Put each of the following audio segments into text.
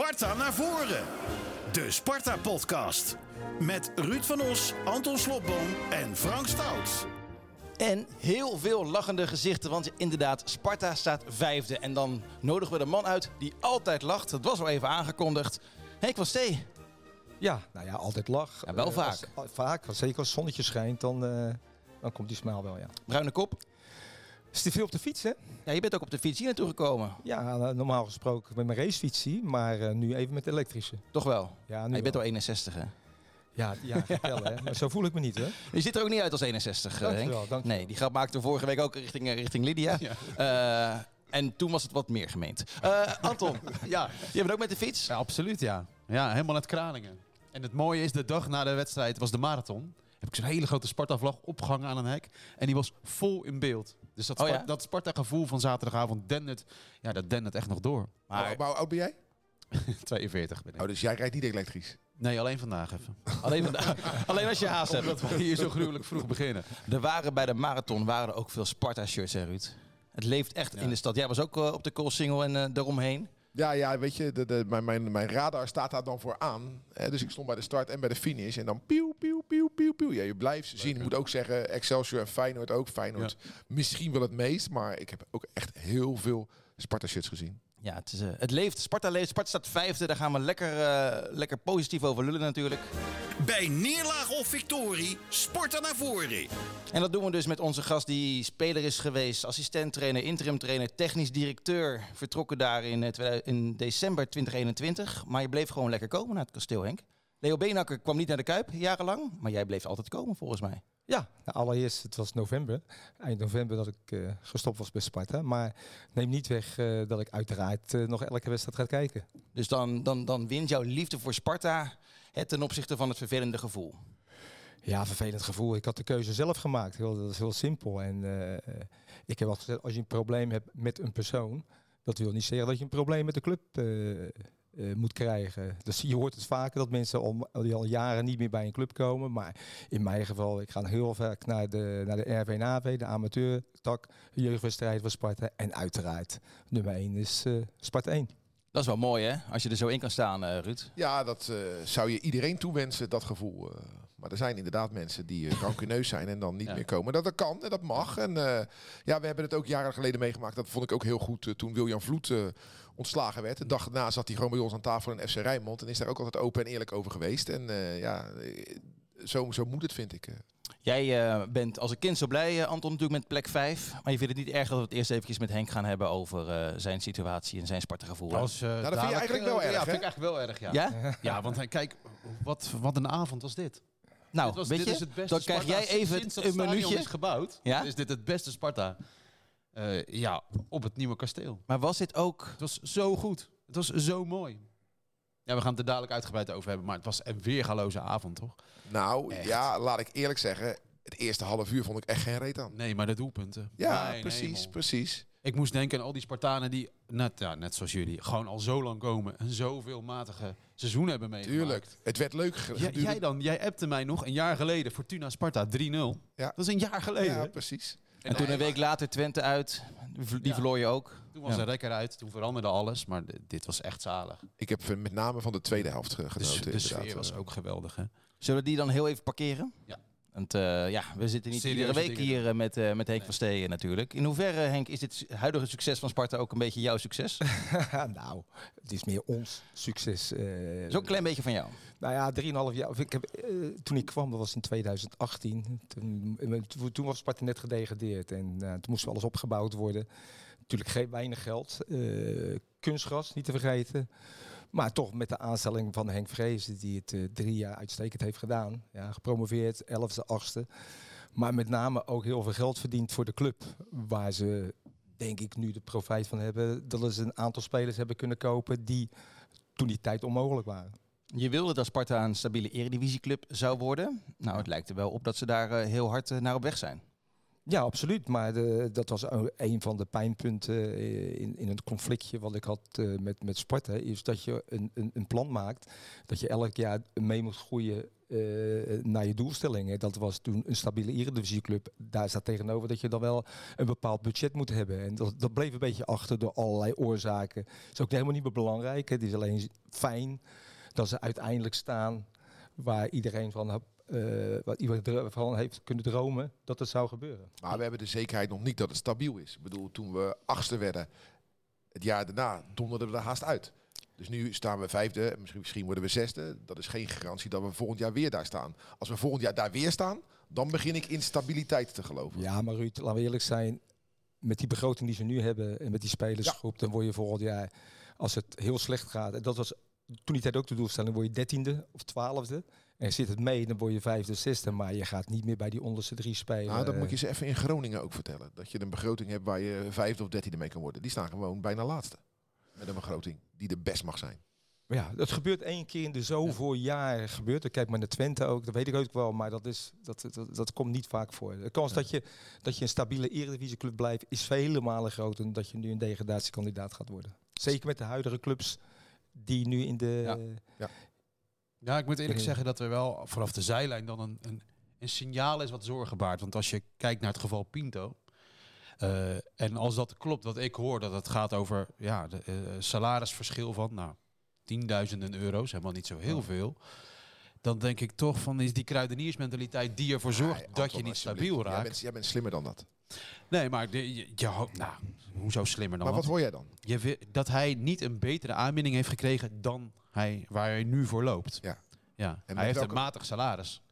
Sparta naar voren. De Sparta-podcast. Met Ruud van Os, Anton Slobboom en Frank Stout. En heel veel lachende gezichten, want inderdaad, Sparta staat vijfde. En dan nodigen we de man uit die altijd lacht. Dat was al even aangekondigd. Henk van Stee. Ja, nou ja, altijd lach. Ja, wel Eh, vaak. als- vaak, want zeker als het zonnetje schijnt, dan, eh, dan komt die smile wel, ja. Bruine kop. Is die veel op de fiets, hè? Ja, je bent ook op de fiets hier naartoe gekomen. Ja, nou, normaal gesproken met mijn racefietsie, maar eh, nu even met de elektrische. Toch wel? Ja, nu je bent wel. al 61, hè? Ja, ja vertellen, hè. Maar zo voel ik me niet, hè? Je ziet er ook niet uit als 61, eh, Dankjewel, Henk. dankjewel. Nee, die grap maakte we vorige week ook richting, eh, richting Lydia. Eh, en toen was het wat meer gemeend. Eh, Anton, Ja, je bent ook met de fiets? ja, absoluut ja. Ja, helemaal uit Kralingen. En het mooie is, de dag na de wedstrijd was de marathon. Heb ik zo'n hele grote Sparta-vlag opgehangen aan een hek. En die was vol in beeld. Dus dat, Oh ja? dat Sparta-gevoel van zaterdagavond dendert, ja, dat dendert echt nog door. Maar Maar hoe oud ben jij? 42 ben ik. Oh, dus jij rijdt niet elektrisch? Nee, alleen vandaag even. alleen, vandaag- alleen als je haast hebt. Omdat we hier zo gruwelijk vroeg beginnen. Er waren bij de marathon waren er ook veel Sparta-shirts, hè Ruud? Het leeft echt Ja. in de stad. Jij was ook eh, op de Koolsingel en eh daaromheen. Ja, ja, weet je, de, de, mijn, mijn, mijn radar staat daar dan voor aan. Hè, dus ik stond bij de start en bij de finish. En dan pieuw, pieuw, pieuw, pieuw, pieuw. Ja, je blijft zien. Ik moet ook zeggen, Excelsior en Feyenoord ook. Feyenoord misschien wel het meest. Maar ik heb ook echt heel veel Sparta-shirts gezien. Ja, het, is, eh, het leeft. Sparta leeft. Sparta staat vijfde. Daar gaan we lekker, eh, lekker positief over lullen natuurlijk. Bij neerlaag of victorie, Sparta naar voren. En dat doen we dus met onze gast die speler is geweest. Assistent trainer, interim trainer, technisch directeur. Vertrokken daar in, eh, 2000 in december 2021. Maar je bleef gewoon lekker komen naar het kasteel, Henk. Leo Beenakker kwam niet naar de Kuip jarenlang. Maar jij bleef altijd komen volgens mij. Ja, nou, allereerst, het was november, eind november dat ik eh, gestopt was bij Sparta. Maar neem niet weg eh, dat ik uiteraard eh, nog elke wedstrijd ga kijken. Dus dan, dan, dan wint jouw liefde voor Sparta het ten opzichte van het vervelende gevoel. Ja, vervelend gevoel. Ik had de keuze zelf gemaakt. Heel, dat is heel simpel. En ik heb altijd gezegd, als je een probleem hebt met een persoon, dat wil niet zeggen dat je een probleem met de club eh, eh, moet krijgen. Dus je hoort het vaker dat mensen al, die al jaren niet meer bij een club komen. Maar in mijn geval, ik ga heel vaak naar de, naar de RWNAV, de amateurtak, de jeugdwedstrijd van Sparta. En uiteraard, nummer 1 is eh, Sparta 1. Dat is wel mooi hè, als je er zo in kan staan, eh, Ruud. Ja, dat eh, zou je iedereen toewensen, dat gevoel. eh. maar er zijn inderdaad mensen die uh, rancuneus zijn en dan niet Ja. meer komen. Dat, dat kan en dat mag. En eh, ja, we hebben het ook jaren geleden meegemaakt. Dat vond ik ook heel goed toen William Vloed eh, ontslagen werd. De dag daarna zat hij gewoon bij ons aan tafel in FC Rijnmond. En is daar ook altijd open en eerlijk over geweest. En eh, ja, eh, zo, zo moet het, vind ik. eh. Jij eh, bent als een kind zo blij, Anton, natuurlijk met plek 5. Maar je vindt het niet erg dat we het eerst eventjes met Henk gaan hebben over eh, zijn situatie en zijn Sparta-gevoel. Als, eh, vind je eigenlijk wel Ja, erg, vind ik eigenlijk wel erg, ja. Ja? Ja, want kijk, wat, wat een avond was dit. Nou, dit was, weet dit je, is het beste dan krijg Sparta jij even sinds dat een minuutje. is gebouwd. Ja? Is dit het beste Sparta? Eh, ja, op het nieuwe kasteel. Maar was dit ook... Het was zo goed. Het was zo mooi. Ja, we gaan het er dadelijk uitgebreid over hebben, maar het was een weergaloze avond, toch? Nou, Echt. ja, laat ik eerlijk zeggen. Het eerste half uur vond ik echt geen reet aan. Nee, maar de doelpunten. Ja, precies, hemel. precies. Ik moest denken aan al die Spartanen die, net, ja, net zoals jullie, gewoon al zo lang komen en zoveel matige seizoenen hebben meegemaakt. Tuurlijk. Het werd leuk Jij, dan, jij appte mij nog een jaar geleden, Fortuna Sparta 3-0. Ja. Dat is een jaar geleden. Ja, precies. En toen een week later Twente uit, die Ja. verloor je ook. Toen was Ja. de rekker uit, toen veranderde alles, maar dit was echt zalig. Ik heb met name van de tweede helft genoten. s- de sfeer was ook geweldig, hè? Zullen we die dan heel even parkeren? Ja. Want eh, ja, we zitten niet iedere week hier eh, met, eh, met Henk van Stee natuurlijk. In hoeverre, Henk, is dit huidige succes van Sparta ook een beetje jouw succes? nou, het is meer ons succes. Zo'n klein beetje van jou. Nou ja, 3,5 jaar. Ik heb, toen ik kwam, dat was in 2018. Toen, toen- was Sparta net gedegradeerd. En toen moest alles opgebouwd worden. Natuurlijk geen weinig geld. Kunstgras, niet te vergeten. Maar toch met de aanstelling van Henk Vrezen, die het eh, drie jaar uitstekend heeft gedaan. Ja, gepromoveerd, 11e, 8e. Maar met name ook heel veel geld verdiend voor de club. Waar ze, denk ik, nu de profijt van hebben. Dat ze een aantal spelers hebben kunnen kopen die toen die tijd onmogelijk waren. Je wilde dat Sparta een stabiele eredivisieclub zou worden. Nou, het lijkt er wel op dat ze daar eh, heel hard eh, naar op weg zijn. Ja, absoluut. Maar dat was een van de pijnpunten eh, in, in een conflictje wat ik had eh, met, met Sparta. Is dat je een, een, een plan maakt. Dat je elk jaar mee moet groeien eh, naar je doelstellingen. Dat was toen een stabiele eredivisieclub. Daar staat tegenover dat je dan wel een bepaald budget moet hebben. En dat, dat bleef een beetje achter door allerlei oorzaken. Dat is ook helemaal niet meer belangrijk. Het is alleen fijn dat ze uiteindelijk staan waar iedereen van, eh wat iedereen dro- van heeft kunnen dromen dat het zou gebeuren. Maar we hebben de zekerheid nog niet dat het stabiel is. Ik bedoel, toen we achtste werden, het jaar daarna donderden we er haast uit. Dus nu staan we vijfde, misschien, misschien worden we zesde. Dat is geen garantie dat we volgend jaar weer daar staan. Als we volgend jaar daar weer staan, dan begin ik in stabiliteit te geloven. Ja, maar Ruud, laten we eerlijk zijn. Met die begroting die ze nu hebben en met die spelersgroep, dan word je volgend jaar, als het heel slecht gaat, en dat was toen die tijd ook de doelstelling, word je dertiende of twaalfde. En zit het mee, dan word je vijfde, zesde. Maar je gaat niet meer bij die onderste drie spelen. Nou, dat moet je ze even in Groningen ook vertellen. Dat je een begroting hebt waar je vijfde of dertiende mee kan worden. Die staan gewoon bijna laatste. Met een begroting die de best mag zijn. Ja, dat gebeurt één keer in de zoveel jaar. Gebeurt. Ik kijk maar naar Twente ook, dat weet ik ook wel. Maar dat, is, dat, dat, dat komt niet vaak voor. De kans dat, je, dat je een stabiele eredivisieclub blijft, is vele malen groter dan dat je nu een degradatiekandidaat gaat worden. Zeker met de huidige clubs die nu in de... Ja. Ja, ik moet eerlijk Ja. zeggen dat er wel vanaf de zijlijn dan een, een, een signaal is wat zorgen baart. Want als je kijkt naar het geval Pinto. eh, en als dat klopt, wat ik hoor, dat het gaat over ja, de eh, salarisverschil van nou, tienduizenden euro's, helemaal niet zo heel veel. Dan denk ik toch van is die kruideniersmentaliteit die ervoor zorgt Ja, dat je niet stabiel Jij raakt. bent, jij bent slimmer dan dat. Nee, maar de, je, je hoopt, nou, hoezo slimmer dan Maar wat dat? hoor jij dan? Je dat hij niet een betere aanbieding heeft gekregen dan hij, waar hij nu voor loopt. Ja. ja. met Hij heeft welke- een matig salaris.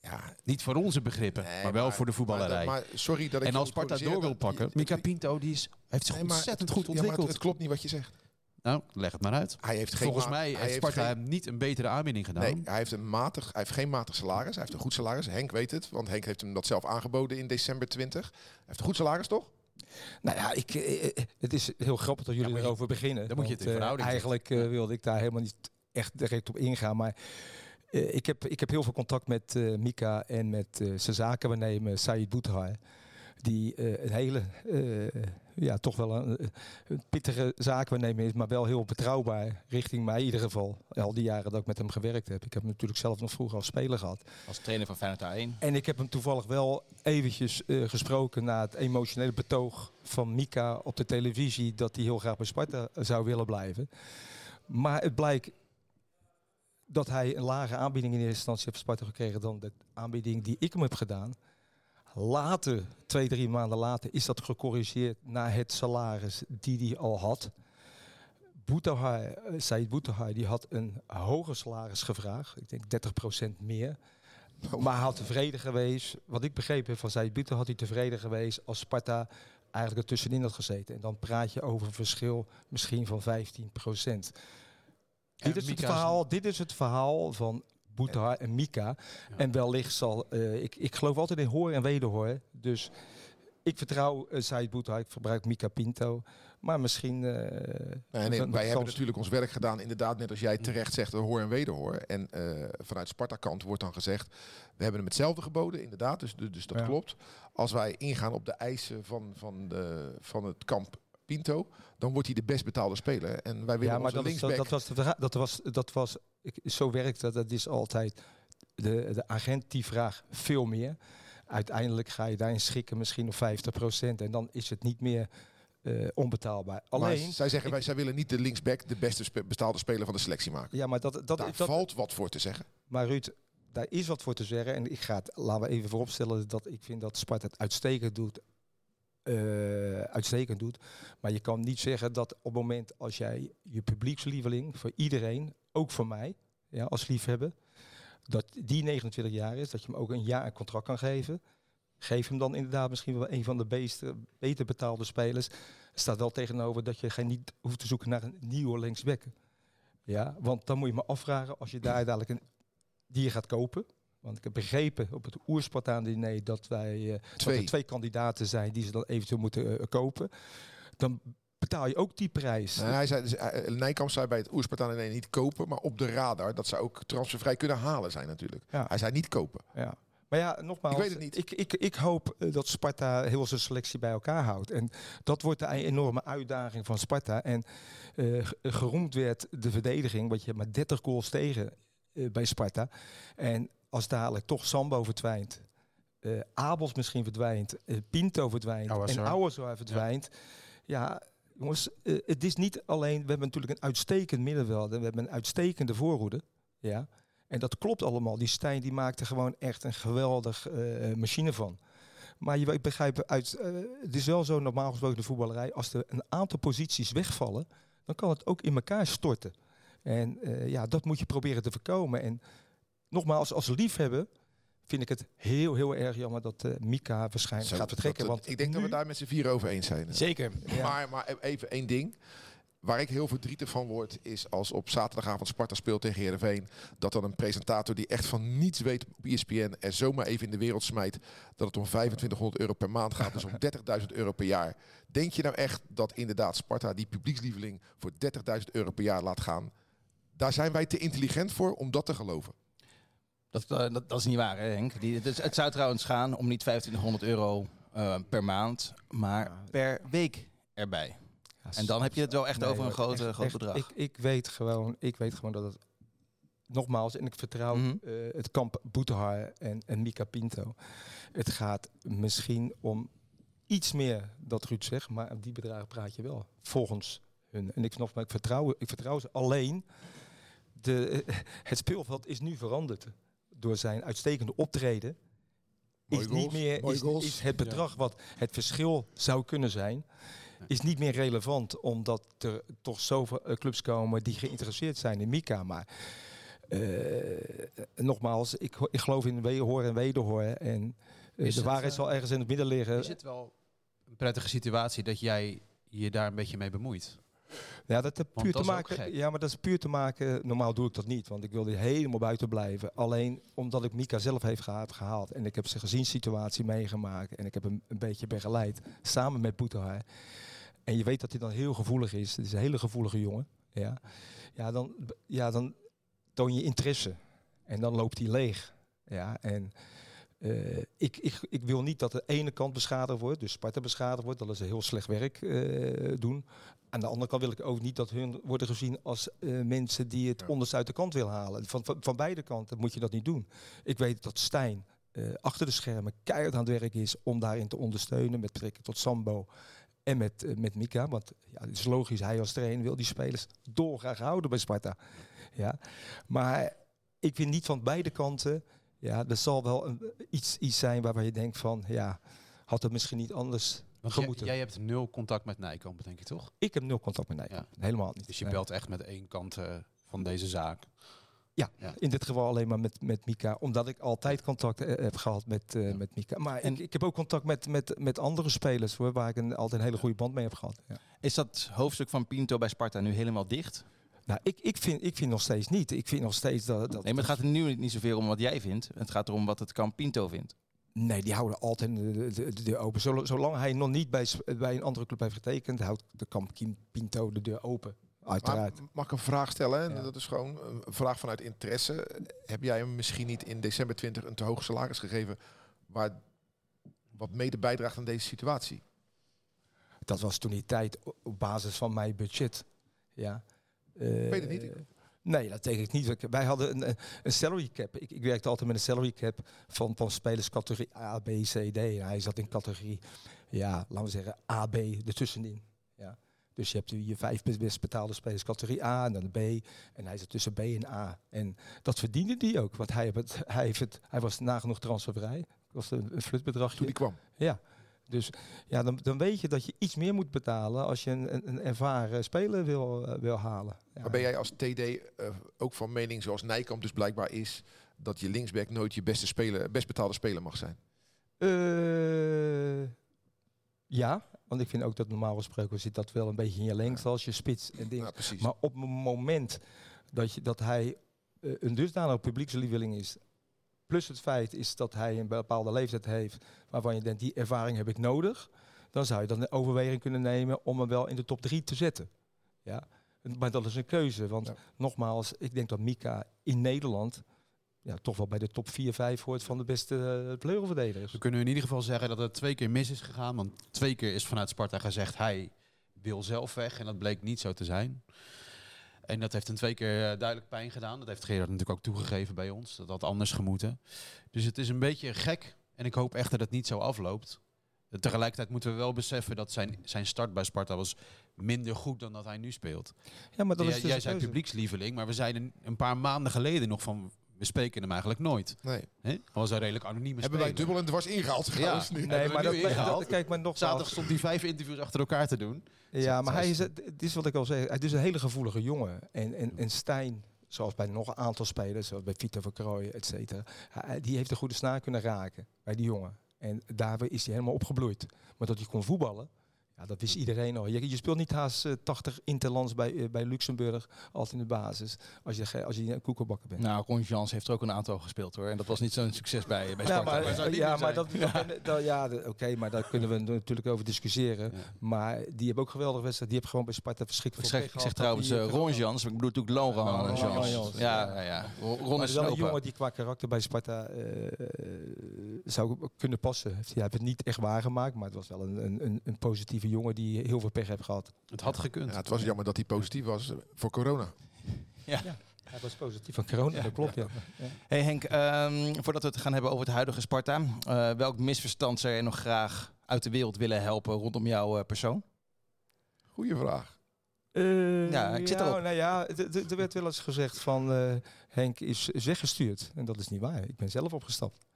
Ja, Niet voor onze begrippen, nee, maar wel voor de voetballerij. Maar, maar sorry dat ik en je als moet Sparta door wil pakken, Mika Pinto die is, heeft zich Nee, maar ontzettend het- goed ja, maar het- ontwikkeld. het klopt niet wat je zegt. Nou, leg het maar uit. Hij heeft geen Volgens mij heeft Sparta geen- hem niet een betere aanbieding gedaan. Nee, hij heeft, een matig, hij heeft geen matig salaris. Hij heeft een goed salaris. Henk weet het, want Henk heeft hem dat zelf aangeboden in december 20. Hij heeft een goed salaris, toch? Nou ja, ik, eh, eh, het is heel grappig dat jullie je- erover beginnen. dan moet je het want, in eh, verhouding Eigenlijk eh, wilde ik daar helemaal niet echt direct op ingaan. Maar eh, ik, heb, ik heb heel veel contact met eh, Mika en met eh, zijn zakenwaarnemer Said Bouthar. Die eh, een hele, eh, ja, toch wel een, een pittige zaakwaarnemer is, maar wel heel betrouwbaar. Richting mij in ieder geval. Al die jaren dat ik met hem gewerkt heb. Ik heb hem natuurlijk zelf nog vroeger als speler gehad. Als trainer van Feyenoord A1. En ik heb hem toevallig wel eventjes eh, gesproken na het emotionele betoog van Mika op de televisie dat hij heel graag bij Sparta zou willen blijven. Maar het blijkt dat hij een lage aanbieding in eerste instantie heeft van Sparta gekregen dan de aanbieding die ik hem heb gedaan. Later, twee, drie maanden later, is dat gecorrigeerd naar het salaris die hij al had. Boetahar, eh, Said Boetahar, die had een hoger salaris gevraagd. Ik denk 30% meer. Maar hij had tevreden geweest. Wat ik begrepen heb van Said Boetahar, had hij tevreden geweest als Sparta eigenlijk er tussenin had gezeten. En dan praat je over een verschil misschien van 15%. Dit is, het verhaal, dit is het verhaal van Boetahar en Mika. En wellicht zal... eh, ik, ik geloof altijd in hoor en wederhoor. Dus ik vertrouw uh, Said Boetahar, ik verbruik Mika Pinto. Maar misschien... eh, Nee, nee, wij hebben natuurlijk ons werk gedaan, inderdaad, net als jij terecht zegt, hoor en wederhoor. En eh, vanuit Sparta-kant wordt dan gezegd, we hebben hem hetzelfde geboden, inderdaad, dus, dus dus dat Ja. klopt. Als wij ingaan op de eisen van, van, de, van het kamp Pinto, dan wordt hij de best betaalde speler. En wij willen Ja, maar onze dat, is, dat, linksback... dat was, dat was, dat was ik, zo werkt dat, dat is altijd, de, de agent die vraagt veel meer. Uiteindelijk ga je daarin schikken misschien op 50% en dan is het niet meer eh, onbetaalbaar. maar Alleen, zij zeggen, wij, zij willen niet de linksback de beste spe- betaalde speler van de selectie maken. ja, maar dat, dat, Daar dat, valt wat voor te zeggen. Maar Ruud, daar is wat voor te zeggen. En ik ga het, laten we even vooropstellen dat ik vind dat Sparta het uitstekend doet. eh, uitstekend doet. Maar je kan niet zeggen dat op het moment als jij je publiekslieveling voor iedereen, ook voor mij, ja, als liefhebber, dat die 29 jaar is, dat je hem ook een jaar een contract kan geven. Geef hem dan inderdaad misschien wel een van de beeste, beter betaalde spelers. Er staat wel tegenover dat je geen niet hoeft te zoeken naar een nieuwe linksback. Ja, want dan moet je me afvragen als je daar dadelijk een die je gaat kopen. Want ik heb begrepen op het oerspartaan diner dat wij eh, dat Twee. er twee kandidaten zijn die ze dan eventueel moeten eh, kopen. Dan betaal je ook die prijs. Nou, hij zei, dus, eh, Nijkamp zei bij het Oerspartaan nee, niet kopen, maar op de radar dat ze ook transfervrij kunnen halen zijn natuurlijk. Ja. Hij zei niet kopen. Ja. Maar ja, nogmaals, Ik weet het niet. Ik, ik, ik hoop eh, dat Sparta heel zijn selectie bij elkaar houdt. En dat wordt de enorme uitdaging van Sparta. En eh, ge- geroemd werd de verdediging, want je hebt maar 30 goals tegen eh, bij Sparta. En als dadelijk toch Sambo verdwijnt, eh, Abels misschien verdwijnt, eh, Pinto verdwijnt Ouazzar. en Ouazzar verdwijnt. Ja, jongens, eh, het is niet alleen... We hebben natuurlijk een uitstekend middenveld en we hebben een uitstekende voorhoede. Ja. En dat klopt allemaal. Die Stijn die maakte gewoon echt een geweldig eh, machine van. Maar je, ik begrijp uit, eh, het is wel zo normaal gesproken de voetballerij. Als er een aantal posities wegvallen, dan kan het ook in elkaar storten. En ja, dat moet je proberen te voorkomen. En nogmaals, als liefhebber vind ik het heel, heel erg jammer dat eh, Mika waarschijnlijk Zo, gaat vertrekken. dat- want ik denk dat we daar met z'n vier over eens zijn. Zeker. Ja. Maar, maar e- even één ding. Waar ik heel verdrietig van word, is als op zaterdagavond Sparta speelt tegen Heerenveen... dat dan een presentator die echt van niets weet op ESPN... er zomaar even in de wereld smijt dat het om 2500 euro per maand gaat. Dus om 30.000 euro per jaar. Denk je nou echt dat inderdaad Sparta die publiekslieveling... voor 30.000 euro per jaar laat gaan? Daar zijn wij te intelligent voor om dat te geloven. Dat, eh, dat, dat is niet waar, hè, Henk. Die, het, is- het zou trouwens gaan om niet 2500 euro eh, per maand, maar per week erbij. Ja, En dan heb je het wel echt Nee, over een hoor, groot, echt- groot echt, bedrag. Ik, ik, weet gewoon, ik weet gewoon dat het... Nogmaals, en ik vertrouw Mhm. eh, het kamp Boetehar en, en Mika Pinto. Het gaat misschien om iets meer dat Ruud zegt, maar op die bedragen praat je wel. Volgens hun. En ik, nogmaals, ik, vertrouw, ik vertrouw ze. Alleen, de, het speelveld is nu veranderd. Door zijn uitstekende optreden Mooie is goals, niet meer is, goals. is het bedrag wat het verschil zou kunnen zijn, is niet meer relevant omdat er toch zoveel eh, clubs komen die geïnteresseerd zijn in Mika. Maar eh, nogmaals, ik, ik geloof in horen en wederhoren. En eh, Is de het, waarheid zal ergens in het midden liggen. Is het wel een prettige situatie dat jij je daar een beetje mee bemoeit? Ja, dat heeft puur dat te maken. Ja, maar dat is puur te maken. Normaal doe ik dat niet, want ik wilde helemaal buiten blijven. Alleen omdat ik Mika zelf heeft gehaald, gehaald en ik heb zijn gezinssituatie meegemaakt en ik heb hem een beetje begeleid samen met Boetehar. En je weet dat hij dan heel gevoelig is. Het is een hele gevoelige jongen. Ja, ja, dan, ja, dan toon je interesse en dan loopt hij leeg. Ja, en eh, ik, ik, ik wil niet dat de ene kant beschadigd wordt, dus Sparta beschadigd wordt, dat ze heel slecht werk eh, doen. Aan de andere kant wil ik ook niet dat hun worden gezien als eh, mensen die het Ja. onderste uit de kant willen halen. Van, van, van beide kanten moet je dat niet doen. Ik weet dat Stijn achter de schermen keihard aan het werk is om daarin te ondersteunen met betrekking tot Sambo en met, met Mika. Want ja, het is logisch, hij als trainer wil die spelers dolgraag houden bij Sparta. Ja. Maar ik vind niet van beide kanten. Ja, er zal wel een, iets, iets zijn waarvan je denkt van, ja, had het misschien niet anders Want jij, gemoeten. jij hebt nul contact met Nijkamp, denk ik toch? Ik heb nul contact met Nijkamp. Helemaal niet. Dus je Nee. belt echt met één kant eh, van deze zaak. In dit geval alleen maar met, met Mika, omdat ik altijd contact eh, heb gehad met, eh, Ja. met Mika. Maar En- ik, ik heb ook contact met, met, met andere spelers, hoor, waar ik een, altijd een hele goede band mee heb gehad. Ja. Is dat hoofdstuk van Pinto bij Sparta nu helemaal dicht? Nou, ik, ik, vind, ik vind nog steeds niet. Ik vind nog steeds dat... dat Nee, maar het gaat er nu niet zoveel om wat jij vindt. Het gaat erom wat het kamp Pinto vindt. Nee, die houden altijd de, de, de, de deur open. Zolang, hij nog niet bij, bij een andere club heeft getekend, houdt de kamp Kim- Pinto de deur open. Uiteraard. Maar mag ik een vraag stellen? En Ja. Dat is gewoon een vraag vanuit interesse. Heb jij hem misschien niet in december 20 een te hoog salaris gegeven... waar wat mede bijdraagt aan deze situatie? Dat was toen die tijd op basis van mijn budget. Ja. Weet het niet. Eh, Nee, dat denk ik niet. Wij hadden een, een- salary cap. Ik, ik werkte altijd met een salary cap van, van spelers categorie A, B, C, D. En hij zat in categorie, ja, laten we zeggen, A, B ertussenin. Ja. Dus je hebt je vijf best- betaalde spelers categorie A en dan B. En hij zat tussen B en A. En dat verdiende hij ook. Want hij, heeft het, hij, heeft het, hij was nagenoeg transfervrij. Dat was een, een flutbedragje. Toen die kwam. Ja, dus ja, dan, dan weet je dat je iets meer moet betalen als je een, een, een ervaren speler wil, eh, wil halen. Ja. Maar ben jij als TD eh, ook van mening, zoals Nijkamp dus blijkbaar is... dat je linksback nooit je beste speler, best betaalde speler mag zijn? Eh, ja, want ik vind ook dat normaal gesproken zit dat wel een beetje in je lengte als je spits en dingen. Ja. Maar op het moment dat, je, dat hij een dusdanig publiekslieveling is, plus het feit is dat hij een bepaalde leeftijd heeft waarvan je denkt, die ervaring heb ik nodig, dan zou je dan een overweging kunnen nemen om hem wel in de top 3 te zetten. Ja? Maar dat is een keuze, want Ja. nogmaals, ik denk dat Mika in Nederland ja, toch wel bij de top 4, 5 hoort van de beste uh. We kunnen in ieder geval zeggen dat het twee keer mis is gegaan. Want twee keer is vanuit Sparta gezegd hij wil zelf weg. En dat bleek niet zo te zijn. En dat heeft hem twee keer eh, duidelijk pijn gedaan. Dat heeft Gerard natuurlijk ook toegegeven bij ons. Dat had anders gemoeten. Dus het is een beetje gek. En ik hoop echt dat het niet zo afloopt. Tegelijkertijd moeten we wel beseffen dat zijn, zijn start bij Sparta was minder goed dan dat hij nu speelt. Ja, maar dat jij, is dus jij zei publiekslieveling, maar we zeiden een paar maanden geleden nog van we spreken hem eigenlijk nooit. Nee. He? was hij redelijk anoniem. Hebben wij dubbel en dwars ingehaald ja. nu. Nee, maar dat, ingehaald. kijk maar nog Zaterdag stond hij vijf interviews achter elkaar te doen. Ja, maar hij is, het is wat ik al zei, hij is een hele gevoelige jongen. En, en, en Stijn, zoals bij nog een aantal spelers, zoals bij Vito van Krooij, et cetera, die heeft een goede snaar kunnen raken bij die jongen. En daar is hij helemaal opgebloeid. Maar dat hij kon voetballen, ja, dat wist iedereen al. Je, je speelt niet haast uh, 80 interlands bij, uh, bij Luxemburg, altijd in de basis, als je, als je een koekenbakker bent. Nou, Ron Jans heeft er ook een aantal gespeeld hoor. En dat was niet zo'n succes bij, bij Sparta. Maar, maar ja, maar dat, ja. dat, ja, oké, maar daar kunnen we natuurlijk over discussiëren. Ja. Maar die hebben ook geweldig wedstrijd. Die hebben gewoon bij Sparta verschrikkelijk Ik zeg, ik zeg trouwens uh, Ron Jans, ik bedoel natuurlijk Laurent. Jans. Ja, ja, ja. Ron is wel een jongen die qua karakter bij Sparta zou kunnen passen. Hij heeft het niet echt waargemaakt, maar het was wel een, een, een positieve jongen die heel veel pech heeft gehad. Het had gekund. Ja, het was jammer dat hij positief was voor corona. Ja. ja. Hij was positief van corona, ja, dat klopt, ja. ja. Hey Henk, um, voordat we het gaan hebben over het huidige Sparta. Uh, welk misverstand zou je nog graag uit de wereld willen helpen rondom jouw uh, persoon? Goeie vraag. Uh, ja, ik zit erop. Nou ja, er werd wel eens gezegd van Henk is, is weggestuurd. En dat is niet waar. Ik ben zelf opgestapt.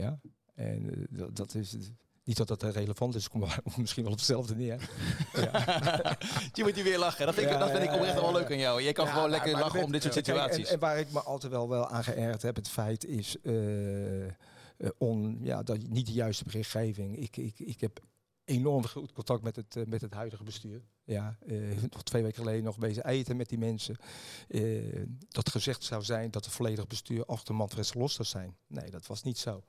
Ja, en dat, dat is... Niet dat dat relevant is, kom misschien wel op hetzelfde neer. ja. je moet je weer lachen. Dat vind ik, ja, dat vind ik oprecht wel leuk aan jou. Je kan gewoon lekker lachen bent, om dit soort situaties. En, en, waar ik me altijd wel, wel aan geërgerd heb, het feit is uh, on, ja, dat niet de juiste berichtgeving. Ik, ik, ik heb enorm goed contact met het, uh, met het huidige bestuur. Ja, nog twee weken geleden nog bezig eten met die mensen. dat gezegd zou zijn dat het volledig bestuur achter Manfred los zou zijn. Nee, dat was niet zo.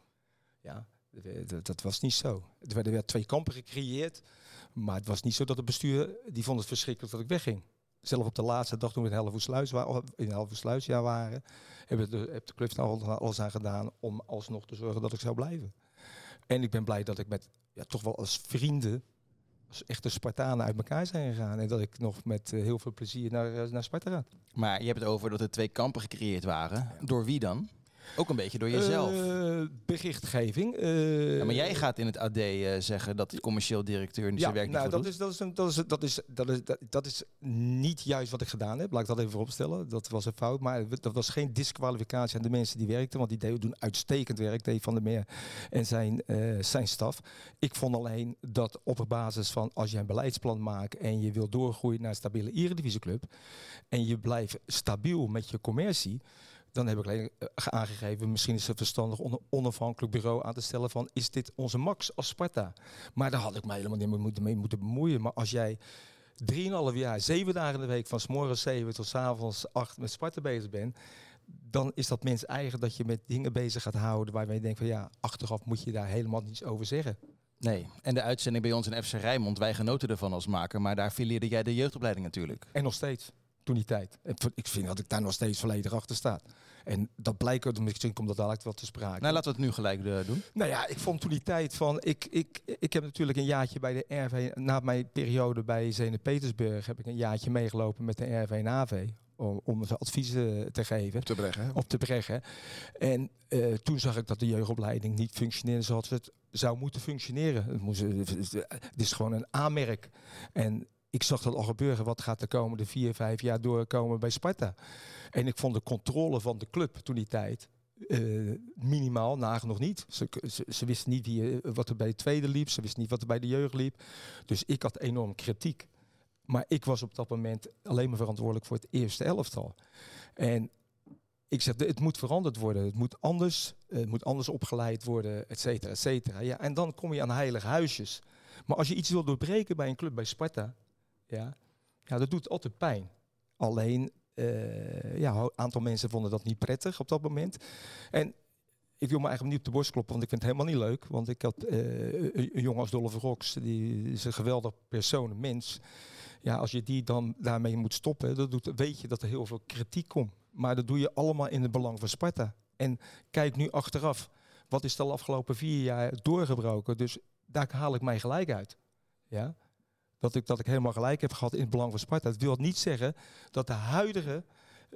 Ja, dat, was niet zo. Er werden weer twee kampen gecreëerd. Maar het was niet zo dat het bestuur, die vond het verschrikkelijk dat ik wegging. Zelf op de laatste dag toen we in Hellevoetsluis in waren, hebben de, heb de club er alles aan gedaan om alsnog te zorgen dat ik zou blijven. En ik ben blij dat ik met, ja, toch wel als vrienden, als echte Spartanen uit elkaar zijn gegaan. En dat ik nog met uh, heel veel plezier naar, uh, naar Sparta ga. Maar je hebt het over dat er twee kampen gecreëerd waren. Ja. Door wie dan? Ook een beetje door jezelf. Uh, berichtgeving. Uh, ja, maar jij gaat in het AD uh, zeggen dat de commercieel directeur ja, zijn werk nou, dat is, dat, is een, dat, is, dat, is, dat, is, dat, dat is niet juist wat ik gedaan heb. Laat ik dat even vooropstellen. Dat was een fout. Maar dat was geen disqualificatie aan de mensen die werkten. Want die doen uitstekend werk. Dave van der Meer en zijn, zijn staf. Ik vond alleen dat op basis van als je een beleidsplan maakt en je wil doorgroeien naar een stabiele eredivisieclub. En je blijft stabiel met je commercie dan heb ik alleen aangegeven, misschien is het verstandig om een onafhankelijk bureau aan te stellen van, is dit onze max als Sparta? Maar daar had ik me helemaal niet mee moeten, bemoeien. Maar als jij 3,5 jaar, zeven dagen in de week, van s morgens 7 tot s avonds 8 met Sparta bezig bent, dan is dat mens eigen dat je met dingen bezig gaat houden waarmee je denkt van ja, achteraf moet je daar helemaal niets over zeggen. Nee, en de uitzending bij ons in FC Rijnmond, wij genoten ervan als maker, maar daar fileerde jij de jeugdopleiding natuurlijk. En nog steeds toen die tijd. Ik vind dat ik daar nog steeds volledig achter sta. En dat blijkt, misschien komt dat dadelijk wel te sprake. Nou, laten we het nu gelijk uh, doen. Nou ja, ik vond toen die tijd van... Ik, ik, ik heb natuurlijk een jaartje bij de RV... Na mijn periode bij Zenit Petersburg heb ik een jaartje meegelopen met de RV en AV. Om, om ze adviezen te geven. Op te brengen. Op te brengen. En uh, toen zag ik dat de jeugdopleiding niet functioneerde zoals het zou moeten functioneren. Het, moest, het is gewoon een aanmerk. En ik zag dat al gebeuren. Wat gaat de komende vier, vijf jaar doorkomen bij Sparta? En ik vond de controle van de club toen die tijd uh, minimaal, nagenoeg niet. Ze, ze, ze wisten niet wie, wat er bij de tweede liep. Ze wisten niet wat er bij de jeugd liep. Dus ik had enorm kritiek. Maar ik was op dat moment alleen maar verantwoordelijk voor het eerste elftal. En ik zeg, het moet veranderd worden. Het moet anders, het moet anders opgeleid worden, et cetera, et cetera. Ja, en dan kom je aan heilige huisjes. Maar als je iets wil doorbreken bij een club, bij Sparta, ja, ja dat doet altijd pijn. Alleen, uh, ja, een aantal mensen vonden dat niet prettig op dat moment. En ik wil me eigenlijk niet op de borst kloppen, want ik vind het helemaal niet leuk. Want ik had een, een jongen als Dolph Rox, die is een geweldig persoon, een mens. Ja, als je die dan daarmee moet stoppen, dat doet, weet je dat er heel veel kritiek komt. Maar dat doe je allemaal in het belang van Sparta. En kijk nu achteraf, wat is de afgelopen vier jaar doorgebroken? Dus daar haal ik mij gelijk uit. Ja? Dat, ik, dat ik helemaal gelijk heb gehad in het belang van Sparta. Dat wil niet zeggen dat de huidige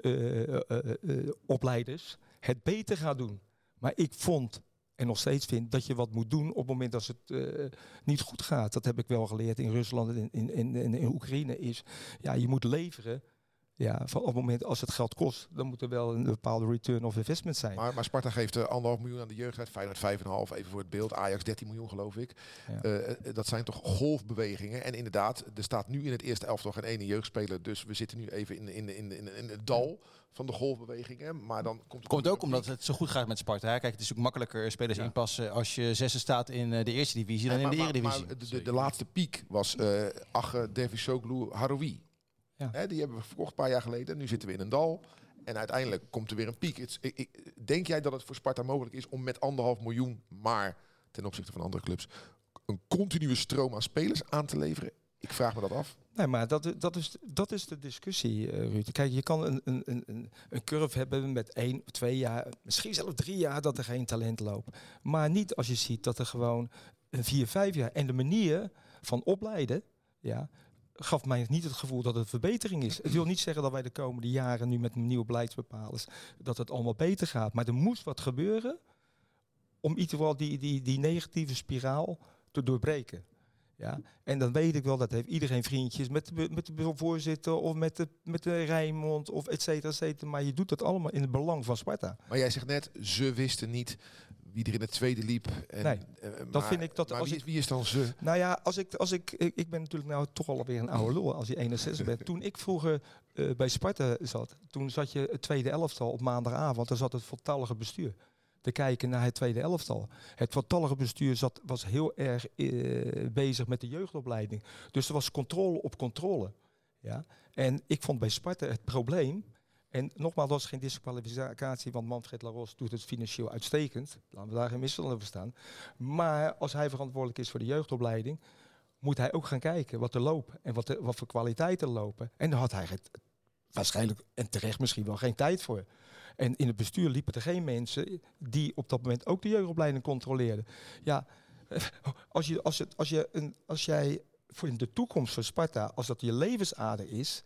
eh, eh, eh, opleiders het beter gaan doen. Maar ik vond en nog steeds vind dat je wat moet doen op het moment dat het niet goed gaat. Dat heb ik wel geleerd in Rusland en in, in, in, in Oekraïne. Is ja, je moet leveren. Ja, van op het moment als het geld kost, dan moet er wel een bepaalde return of investment zijn. Maar, maar Sparta geeft eh, anderhalf miljoen aan de jeugd, Feyenoord 5,5 even voor het beeld, Ajax 13 miljoen geloof ik. Ja. Eh, eh, dat zijn toch golfbewegingen. En inderdaad, er staat nu in het eerste elftal geen ene jeugdspeler, dus we zitten nu even in, in, in, in, in het dal van de golfbewegingen. Maar dan komt, Komt ook omdat het zo goed gaat met Sparta. hè. Kijk, het is ook makkelijker spelers Ja. inpassen als je zesde staat in de eerste divisie dan in de maar- eredivisie. maar de, de, de laatste piek was eh Ache Dervisoglu Haroui. Ja. Hè, die hebben we verkocht een paar jaar geleden. Nu zitten we in een dal. En uiteindelijk komt er weer een piek. Ik- ik- denk jij dat het voor Sparta mogelijk is om met anderhalf miljoen, maar ten opzichte van andere clubs, een continue stroom aan spelers aan te leveren? Ik vraag me dat af. Nee, maar dat, dat, is, dat is de discussie, eh Ruud. Kijk, je kan een, een, een- een, een curve hebben met één, twee jaar, misschien zelfs drie jaar dat er geen talent loopt. Maar niet als je ziet dat er gewoon een vier, vijf jaar. En de manier van opleiden, ja, gaf mij niet het gevoel dat het verbetering is. Het wil niet zeggen dat wij de komende jaren nu met nieuwe beleidsbepalers, dat het allemaal beter gaat. Maar er moest wat gebeuren om in ieder geval die, die, die negatieve spiraal te doorbreken. Ja, en dan weet ik wel, dat heeft iedereen vriendjes met de, met de voorzitter of met de, met de Rijnmond of et cetera, et cetera. Maar je doet dat allemaal in het belang van Sparta. Maar jij zegt net, ze wisten niet wie er in het tweede liep. En, Nee, eh, dat maar- vind ik dat als wie, is- wie is dan ze? Nou ja, als ik, als ik, ik, ik ben natuurlijk nou toch alweer een oude lul als je 61 bent. Toen ik vroeger eh, bij Sparta zat, toen zat je het tweede elftal op maandagavond. Daar zat het voltallige bestuur te kijken naar het tweede elftal. Het voltallige bestuur zat, was heel erg eh, bezig met de jeugdopleiding. Dus er was controle op controle. Ja? En ik vond bij Sparta het probleem... En nogmaals, dat is geen disqualificatie, want Manfred Laros doet het financieel uitstekend. Laten we daar geen misverstand over staan. Maar als hij verantwoordelijk is voor de jeugdopleiding, moet hij ook gaan kijken wat er loopt en wat, er, wat voor kwaliteiten lopen. En daar had hij het, waarschijnlijk en terecht misschien wel geen tijd voor. En in het bestuur liepen er geen mensen die op dat moment ook de jeugdopleiding controleerden. Ja, als, je, als, het, als, je een, als jij voor de toekomst van Sparta, als dat je levensader is,